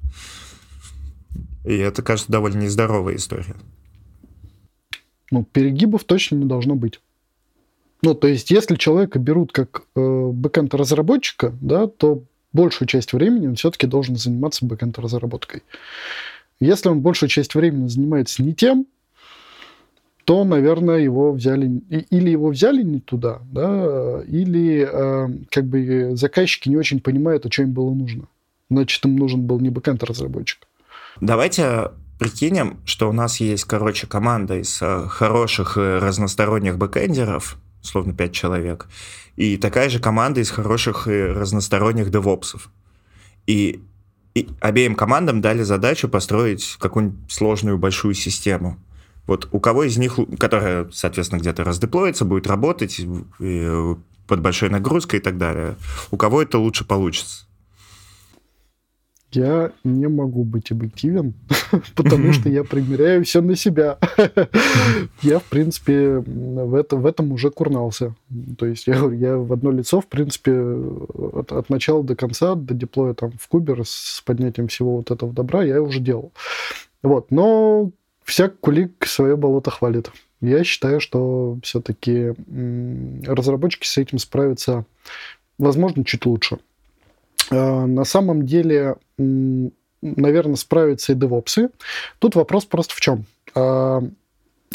И это, кажется, довольно нездоровая история. Ну, перегибов точно не должно быть. Ну, то есть, если человека берут как э, бэкэнд-разработчика, да, то большую часть времени он все-таки должен заниматься бэкэнд-разработкой. Если он большую часть времени занимается не тем, то, наверное, его взяли или его взяли не туда, да, или э, как бы заказчики не очень понимают, о чем им было нужно. Значит, им нужен был не бэкэнд-разработчик. Давайте прикинем, что у нас есть, короче, команда из э, хороших разносторонних бэкэндеров, словно 5 человек, и такая же команда из хороших разносторонних девопсов. И, и обеим командам дали задачу построить какую-нибудь сложную большую систему. Вот у кого из них, которая, соответственно, где-то раздеплоится, будет работать и, под большой нагрузкой и так далее, у кого это лучше получится? Я не могу быть объективен, потому что я примеряю все на себя. Я, в принципе, в, это, в этом уже курнался. То есть я говорю, я в одно лицо, в принципе, от, от начала до конца, до деплоя там в кубер с поднятием всего вот этого добра я уже делал. Вот. Но всяк кулик свое болото хвалит. Я считаю, что все-таки разработчики с этим справятся, возможно, чуть лучше. А, на самом деле, наверное, справятся и девопсы. Тут вопрос просто в чем. А,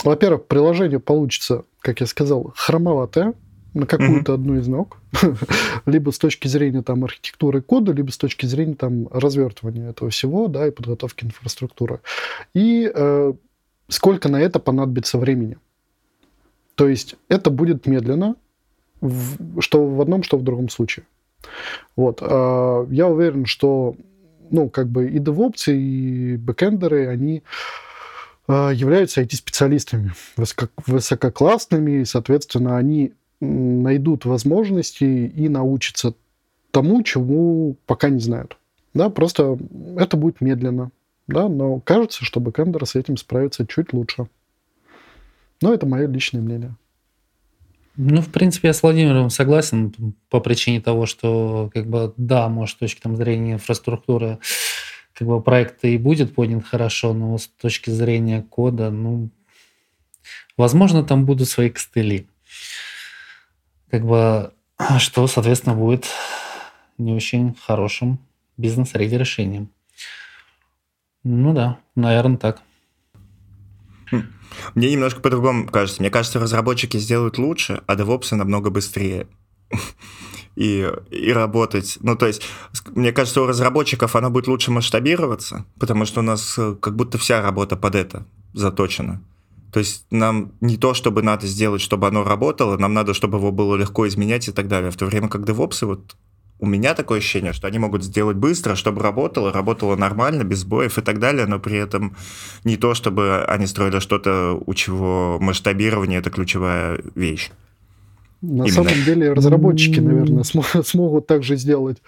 во-первых, приложение получится, как я сказал, хромоватое на какую-то mm-hmm. одну из ног, либо с точки зрения там архитектуры кода, либо с точки зрения там развертывания этого всего, да, и подготовки инфраструктуры. И э, сколько на это понадобится времени. То есть это будет медленно, в, что в одном, что в другом случае. Вот. А, я уверен, что ну, как бы и DevOps, и бэкэндеры, они а, являются IT-специалистами высококлассными, и, соответственно, они найдут возможности и научатся тому, чему пока не знают. Да, просто это будет медленно. Да, но кажется, что бэкэндеры с этим справятся чуть лучше. Но это мое личное мнение. Ну, в принципе, я с Владимиром согласен по причине того, что, как бы, да, может, с точки там, зрения инфраструктуры, как бы, проект и будет поднят хорошо, но с точки зрения кода, ну, возможно, там будут свои костыли. Как бы, что, соответственно, будет не очень хорошим бизнес-реди решением. Ну да, наверное, так. Мне немножко по-другому кажется. Мне кажется, разработчики сделают лучше, а девопсы намного быстрее. И, и работать. Ну, то есть, мне кажется, у разработчиков она будет лучше масштабироваться, потому что у нас э, как будто вся работа под это заточена. То есть нам не то, чтобы надо сделать, чтобы оно работало, нам надо, чтобы его было легко изменять и так далее. В то время как девопсы вот у меня такое ощущение, что они могут сделать быстро, чтобы работало, работало нормально, без боев и так далее, но при этом не то, чтобы они строили что-то, у чего масштабирование — это ключевая вещь. На Именно. самом деле разработчики, наверное, см- смогут так же сделать.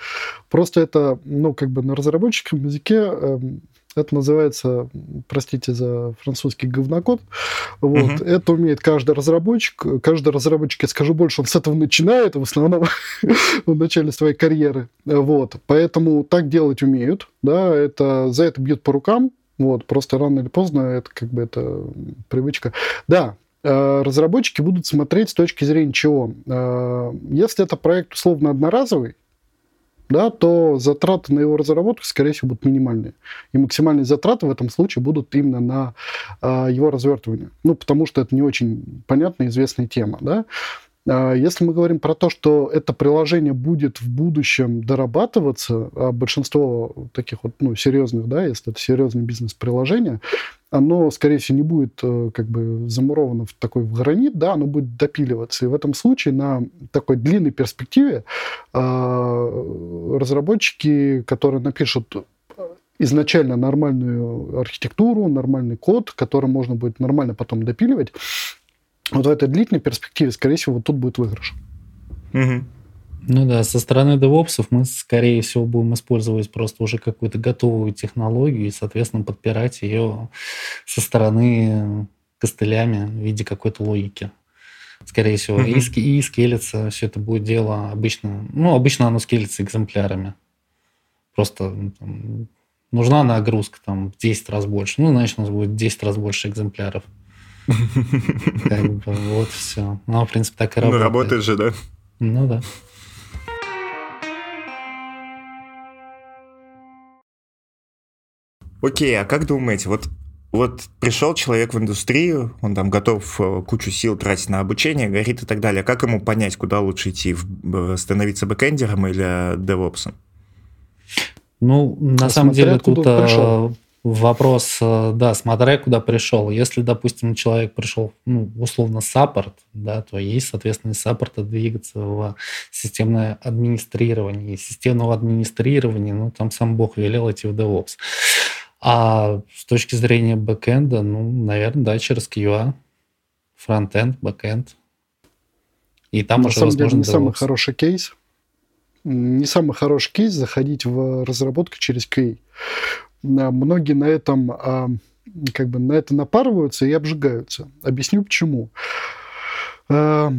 Просто это, ну, как бы на разработческом языке эм, это называется, простите за французский говнокод. Вот. Uh-huh. Это умеет каждый разработчик. Каждый разработчик, я скажу больше, он с этого начинает в основном в начале своей карьеры. Вот. Поэтому так делать умеют. Да, это, за это бьют по рукам. Вот. Просто рано или поздно это как бы это привычка. Да, э, разработчики будут смотреть с точки зрения чего. Э, если это проект условно одноразовый, да, то затраты на его разработку, скорее всего, будут минимальные. И максимальные затраты в этом случае будут именно на э, его развертывание. Ну, потому что это не очень понятная, известная тема. Да? А, если мы говорим про то, что это приложение будет в будущем дорабатываться, а большинство таких вот ну, серьезных, да, если это серьезное бизнес-приложение, оно, скорее всего, не будет э, как бы замуровано в такой в гранит, да, оно будет допиливаться. И в этом случае на такой длинной перспективе а, разработчики, которые напишут изначально нормальную архитектуру, нормальный код, который можно будет нормально потом допиливать, вот в этой длительной перспективе, скорее всего, вот тут будет выигрыш. Угу. Ну да, со стороны девопсов мы, скорее всего, будем использовать просто уже какую-то готовую технологию и, соответственно, подпирать ее со стороны костылями в виде какой-то логики. Скорее всего, mm-hmm. и, и скелется, все это будет дело обычно, ну, обычно оно скелится экземплярами. Просто ну, там, нужна нагрузка там в 10 раз больше. Ну, значит, у нас будет 10 раз больше экземпляров. Как бы вот все. Ну, в принципе, так и работает. Ну, работает же, да? Ну, да. Окей, а как думаете, вот вот пришел человек в индустрию, он там готов э, кучу сил тратить на обучение, горит и так далее. Как ему понять, куда лучше идти, становиться backender ом или DevOps ом? Ну, на а самом деле тут пришел. Вопрос, э, да, смотря куда пришел. Если, допустим, человек пришел, ну, условно, support, да, то есть, соответственно, из support а двигаться в системное администрирование. И системного администрирования, ну, там сам Бог велел идти в DevOps. А с точки зрения бэкэнда, ну, наверное, да, через QA, фронтенд, бэкэнд. И там На уже, самом возможно, деле, не DevOps. самый хороший кейс, не самый хороший кейс заходить в разработку через QA. Многие на этом а, как бы на это напарываются и обжигаются. Объясню почему. А,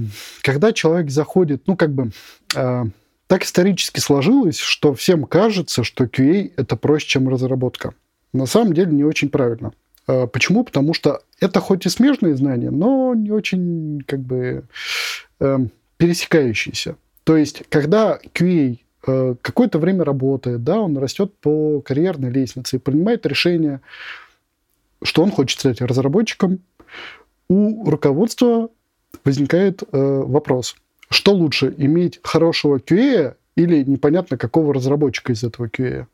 когда человек заходит, ну как бы а, так исторически сложилось, что всем кажется, что QA это проще, чем разработка. На самом деле не очень правильно. Почему? Потому что это хоть и смежные знания, но не очень как бы пересекающиеся. То есть, когда QA какое-то время работает, да, он растет по карьерной лестнице и принимает решение, что он хочет стать разработчиком, у руководства возникает э, вопрос, что лучше, иметь хорошего QA или непонятно какого разработчика из этого QA?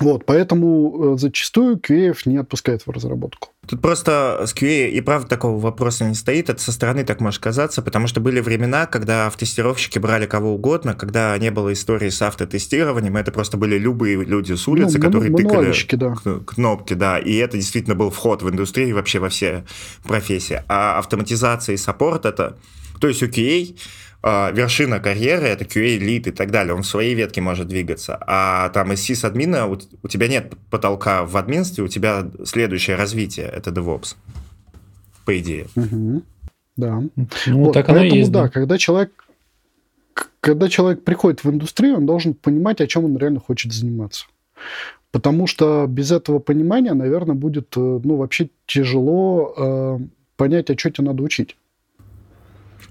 Вот, поэтому э, зачастую QA не отпускает в разработку. Тут просто с QA и правда такого вопроса не стоит, это со стороны так может казаться, потому что были времена, когда автотестировщики брали кого угодно, когда не было истории с автотестированием, это просто были любые люди с улицы, ну, которые тыкали да. кнопки, да, и это действительно был вход в индустрию вообще во все профессии. А автоматизация и саппорт это, то есть у QA вершина карьеры это QA лид и так далее, он в своей ветке может двигаться, а там из сис-админа у, у тебя нет потолка в админстве, у тебя следующее развитие это DevOps, по идее. Угу. Да. Ну, вот, так поэтому, оно и есть. Да, да, когда человек когда человек приходит в индустрию, он должен понимать, о чем он реально хочет заниматься. Потому что без этого понимания, наверное, будет э, ну, вообще тяжело э, понять, а что тебе надо учить.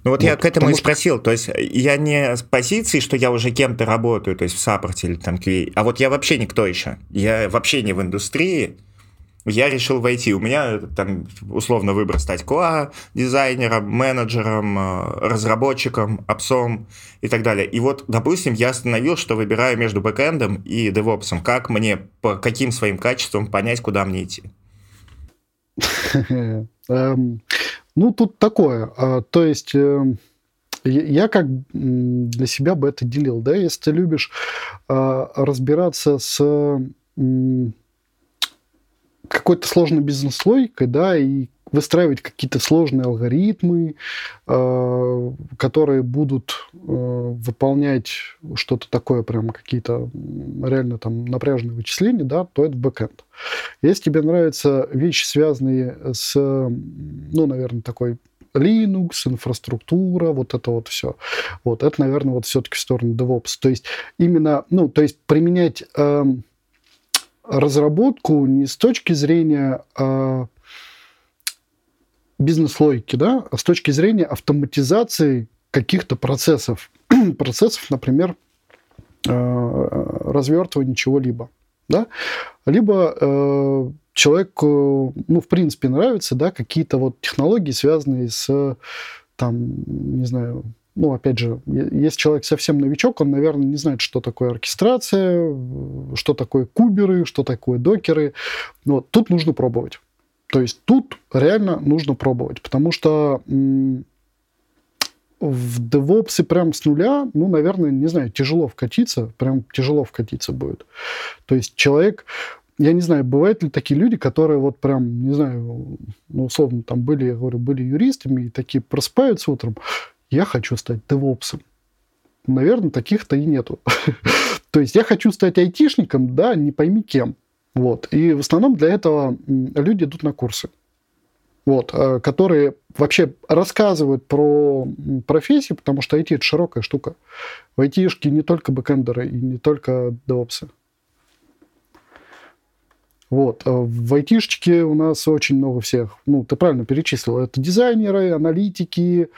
Ну вот, вот я к этому и спросил, то есть я не с позиции, что я уже кем-то работаю, то есть в саппорте или там QA, а вот я вообще никто еще, я вообще не в индустрии, я решил войти. У меня там условно выбор стать QA, дизайнером, менеджером, э, разработчиком, апсом и так далее. И вот, допустим, я остановил, что выбираю между бэкэндом и девопсом. Как мне, по каким своим качествам понять, куда мне идти? Ну, тут такое. А, то есть э, я как для себя бы это делил, да, если ты любишь а, разбираться с какой-то сложной бизнес-логикой, да, и выстраивать какие-то сложные алгоритмы, а, которые будут выполнять что-то такое, прям какие-то реально там напряженные вычисления, да, то это бэкэнд. Если тебе нравятся вещи, связанные с, ну, наверное, такой Linux, инфраструктура, вот это вот все. Вот это, наверное, вот все-таки в сторону DevOps. То есть именно, ну, то есть применять э, разработку не с точки зрения э, бизнес-логики, да, с точки зрения автоматизации каких-то процессов. процессов, например, э, развертывания чего-либо да, либо э, человеку, ну, в принципе, нравятся, да, какие-то вот технологии, связанные с, там, не знаю, ну, опять же, если человек совсем новичок, он, наверное, не знает, что такое оркестрация, что такое куберы, что такое докеры. Вот, тут нужно пробовать. То есть тут реально нужно пробовать, потому что в DevOps прям с нуля, ну, наверное, не знаю, тяжело вкатиться, прям тяжело вкатиться будет. То есть человек, я не знаю, бывают ли такие люди, которые вот прям, не знаю, ну, условно, там были, я говорю, были юристами, и такие просыпаются утром, я хочу стать девопсом. Наверное, таких-то и нету. То есть я хочу стать айтишником, да, не пойми кем. Вот. И в основном для этого люди идут на курсы вот, э, которые вообще рассказывают про профессии, потому что IT – это широкая штука. В IT-шке не только бэкэндеры и не только девопсы. Вот. А в айтишечке у нас очень много всех. Ну, ты правильно перечислил. Это дизайнеры, аналитики,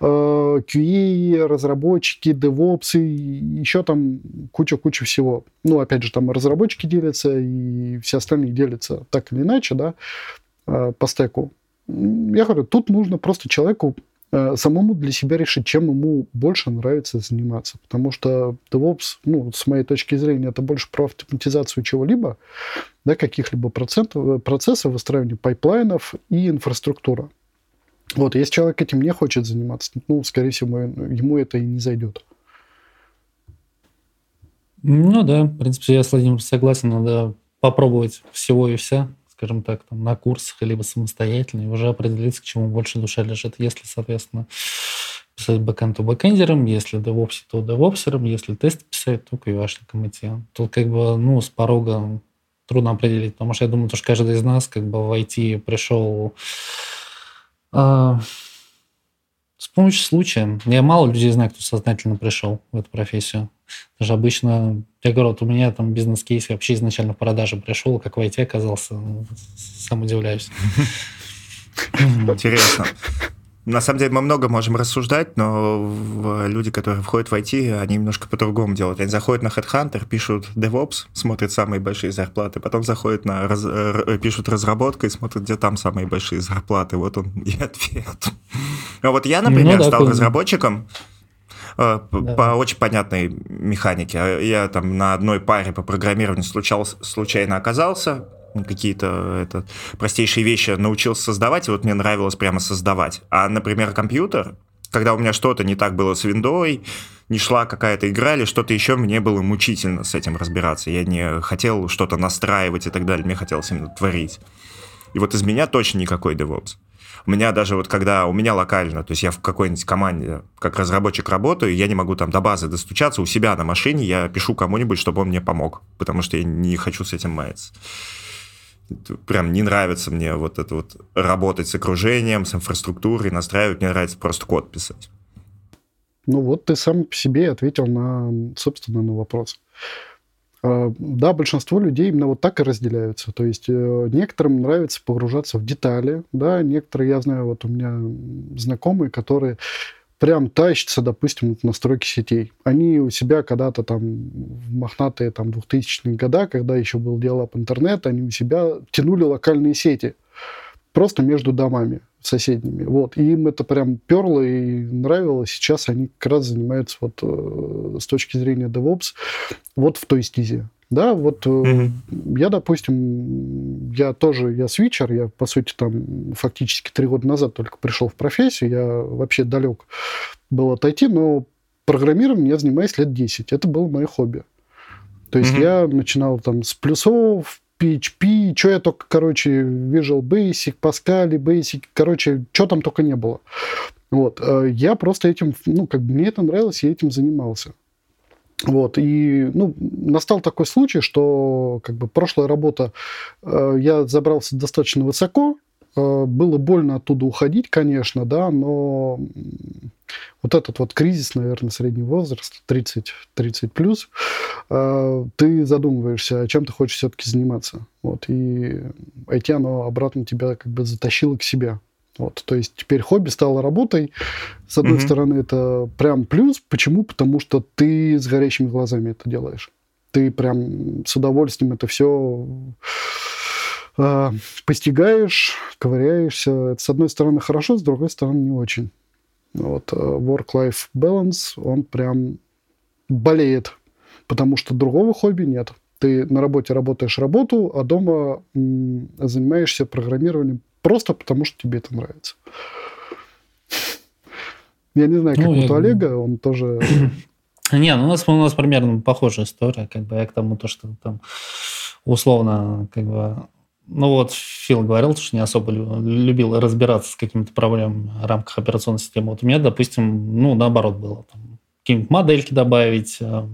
QA, э, разработчики, девопсы, еще там куча-куча всего. Ну, опять же, там разработчики делятся, и все остальные делятся так или иначе, да, э, по стеку я говорю, тут нужно просто человеку самому для себя решить, чем ему больше нравится заниматься. Потому что DevOps, ну, с моей точки зрения, это больше про автоматизацию чего-либо, да, каких-либо процентов, процессов, выстраивания pipeline ов и инфраструктура. Вот, если человек этим не хочет заниматься, ну, скорее всего, ему это и не зайдет. Ну да, в принципе, я с Владимиром согласен, надо попробовать всего и вся скажем так, там, на курсах, либо самостоятельно, и уже определиться, к чему больше душа лежит. Если, соответственно, писать backend, то backender ом, если DevOps, то DevOps ером, если тест писать, то QA -шником идти. Тут как бы, ну, с порога трудно определить, потому что я думаю, что каждый из нас как бы в IT пришел э, с помощью случая. Я мало людей знаю, кто сознательно пришел в эту профессию. Даже обычно, я говорю, вот у меня там бизнес-кейс вообще изначально в продаже пришел, как в IT оказался, сам удивляюсь. Интересно. На самом деле мы много можем рассуждать, но люди, которые входят в IT, они немножко по-другому делают. Они заходят на Headhunter, пишут DevOps, смотрят самые большие зарплаты, потом заходят на раз, пишут разработку и смотрят, где там самые большие зарплаты. Вот он и ответ. А вот я, например, ну, да, стал разработчиком э, да. по очень понятной механике. Я там на одной паре по программированию случал, случайно оказался, какие-то это, простейшие вещи научился создавать, и вот мне нравилось прямо создавать. А, например, компьютер, когда у меня что-то не так было с виндой, не шла какая-то игра или что-то еще, мне было мучительно с этим разбираться. Я не хотел что-то настраивать и так далее, мне хотелось именно творить. И вот из меня точно никакой DevOps. У меня даже вот когда у меня локально, то есть я в какой-нибудь команде как разработчик работаю, я не могу там до базы достучаться, у себя на машине я пишу кому-нибудь, чтобы он мне помог, потому что я не хочу с этим маяться прям не нравится мне вот это вот работать с окружением, с инфраструктурой, настраивать, мне нравится просто код писать. Ну вот ты сам по себе ответил на, собственно, на вопрос. А, да, большинство людей именно вот так и разделяются. То есть э, некоторым нравится погружаться в детали, да, некоторые, я знаю, вот у меня знакомые, которые прям тащатся, допустим, в настройки сетей. Они у себя когда-то там в мохнатые там 2000-е года, когда еще был диалап интернет, они у себя тянули локальные сети просто между домами соседними. Вот. И им это прям перло и нравилось. Сейчас они как раз занимаются вот э, с точки зрения DevOps вот в той стезе. Да, вот mm-hmm. я, допустим, я тоже, я свитчер, я, по сути, там фактически три года назад только пришел в профессию, я вообще далек был от IT, но программированием я занимаюсь лет 10. Это было мое хобби. То есть mm-hmm. я начинал там с плюсов, PHP, что я только, короче, Visual Basic, Pascal, Basic, короче, что там только не было. Вот. Э, я просто этим, ну, как бы мне это нравилось, я этим занимался. Вот, и ну, настал такой случай, что как бы прошлая работа, э, я забрался достаточно высоко, было больно оттуда уходить, конечно, да, но вот этот вот кризис, наверное, средний возраст, 30, 30 плюс, э, ты задумываешься, чем ты хочешь все-таки заниматься. Вот, и IT, оно обратно тебя как бы затащило к себе. Вот, то есть теперь хобби стало работой. С одной mm-hmm. стороны, это прям плюс. Почему? Потому что ты с горящими глазами это делаешь. Ты прям с удовольствием это все э, постигаешь, ковыряешься. Это, с одной стороны, хорошо, с другой стороны, не очень. Вот, э, work-life balance, он прям болеет, потому что другого хобби нет. Ты на работе работаешь работу, а дома м, занимаешься программированием Просто потому, что тебе это нравится. Я не знаю, как ну, вот я... у Олега, он тоже... Не, ну у нас, у нас примерно похожая история, как бы я к тому, то, что там условно, как бы, ну вот Фил говорил, что не особо любил разбираться с какими-то проблемами в рамках операционной системы. Вот у меня, допустим, ну наоборот было, какие-нибудь модельки добавить, а,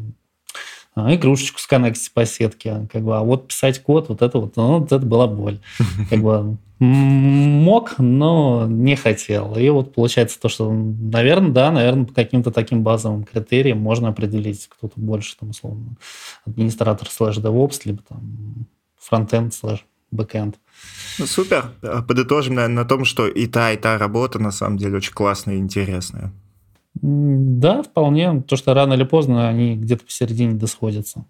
игрушечку сконнектить по сетке, как бы, а вот писать код, вот это вот, ну, вот это была боль. Как бы мог, но не хотел. И вот получается то, что, наверное, да, наверное, по каким-то таким базовым критериям можно определить, кто-то больше, там, условно, администратор слэш DevOps, либо там frontend слэш backend. Ну, супер. Подытожим, наверное, на том, что и та, и та работа на самом деле очень классная и интересная. Да, вполне. То, что рано или поздно они где-то посередине досходятся.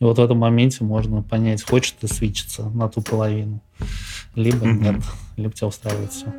И вот в этом моменте можно понять, хочешь ты switch иться на ту половину, либо mm-hmm. нет, либо тебя устраивает все.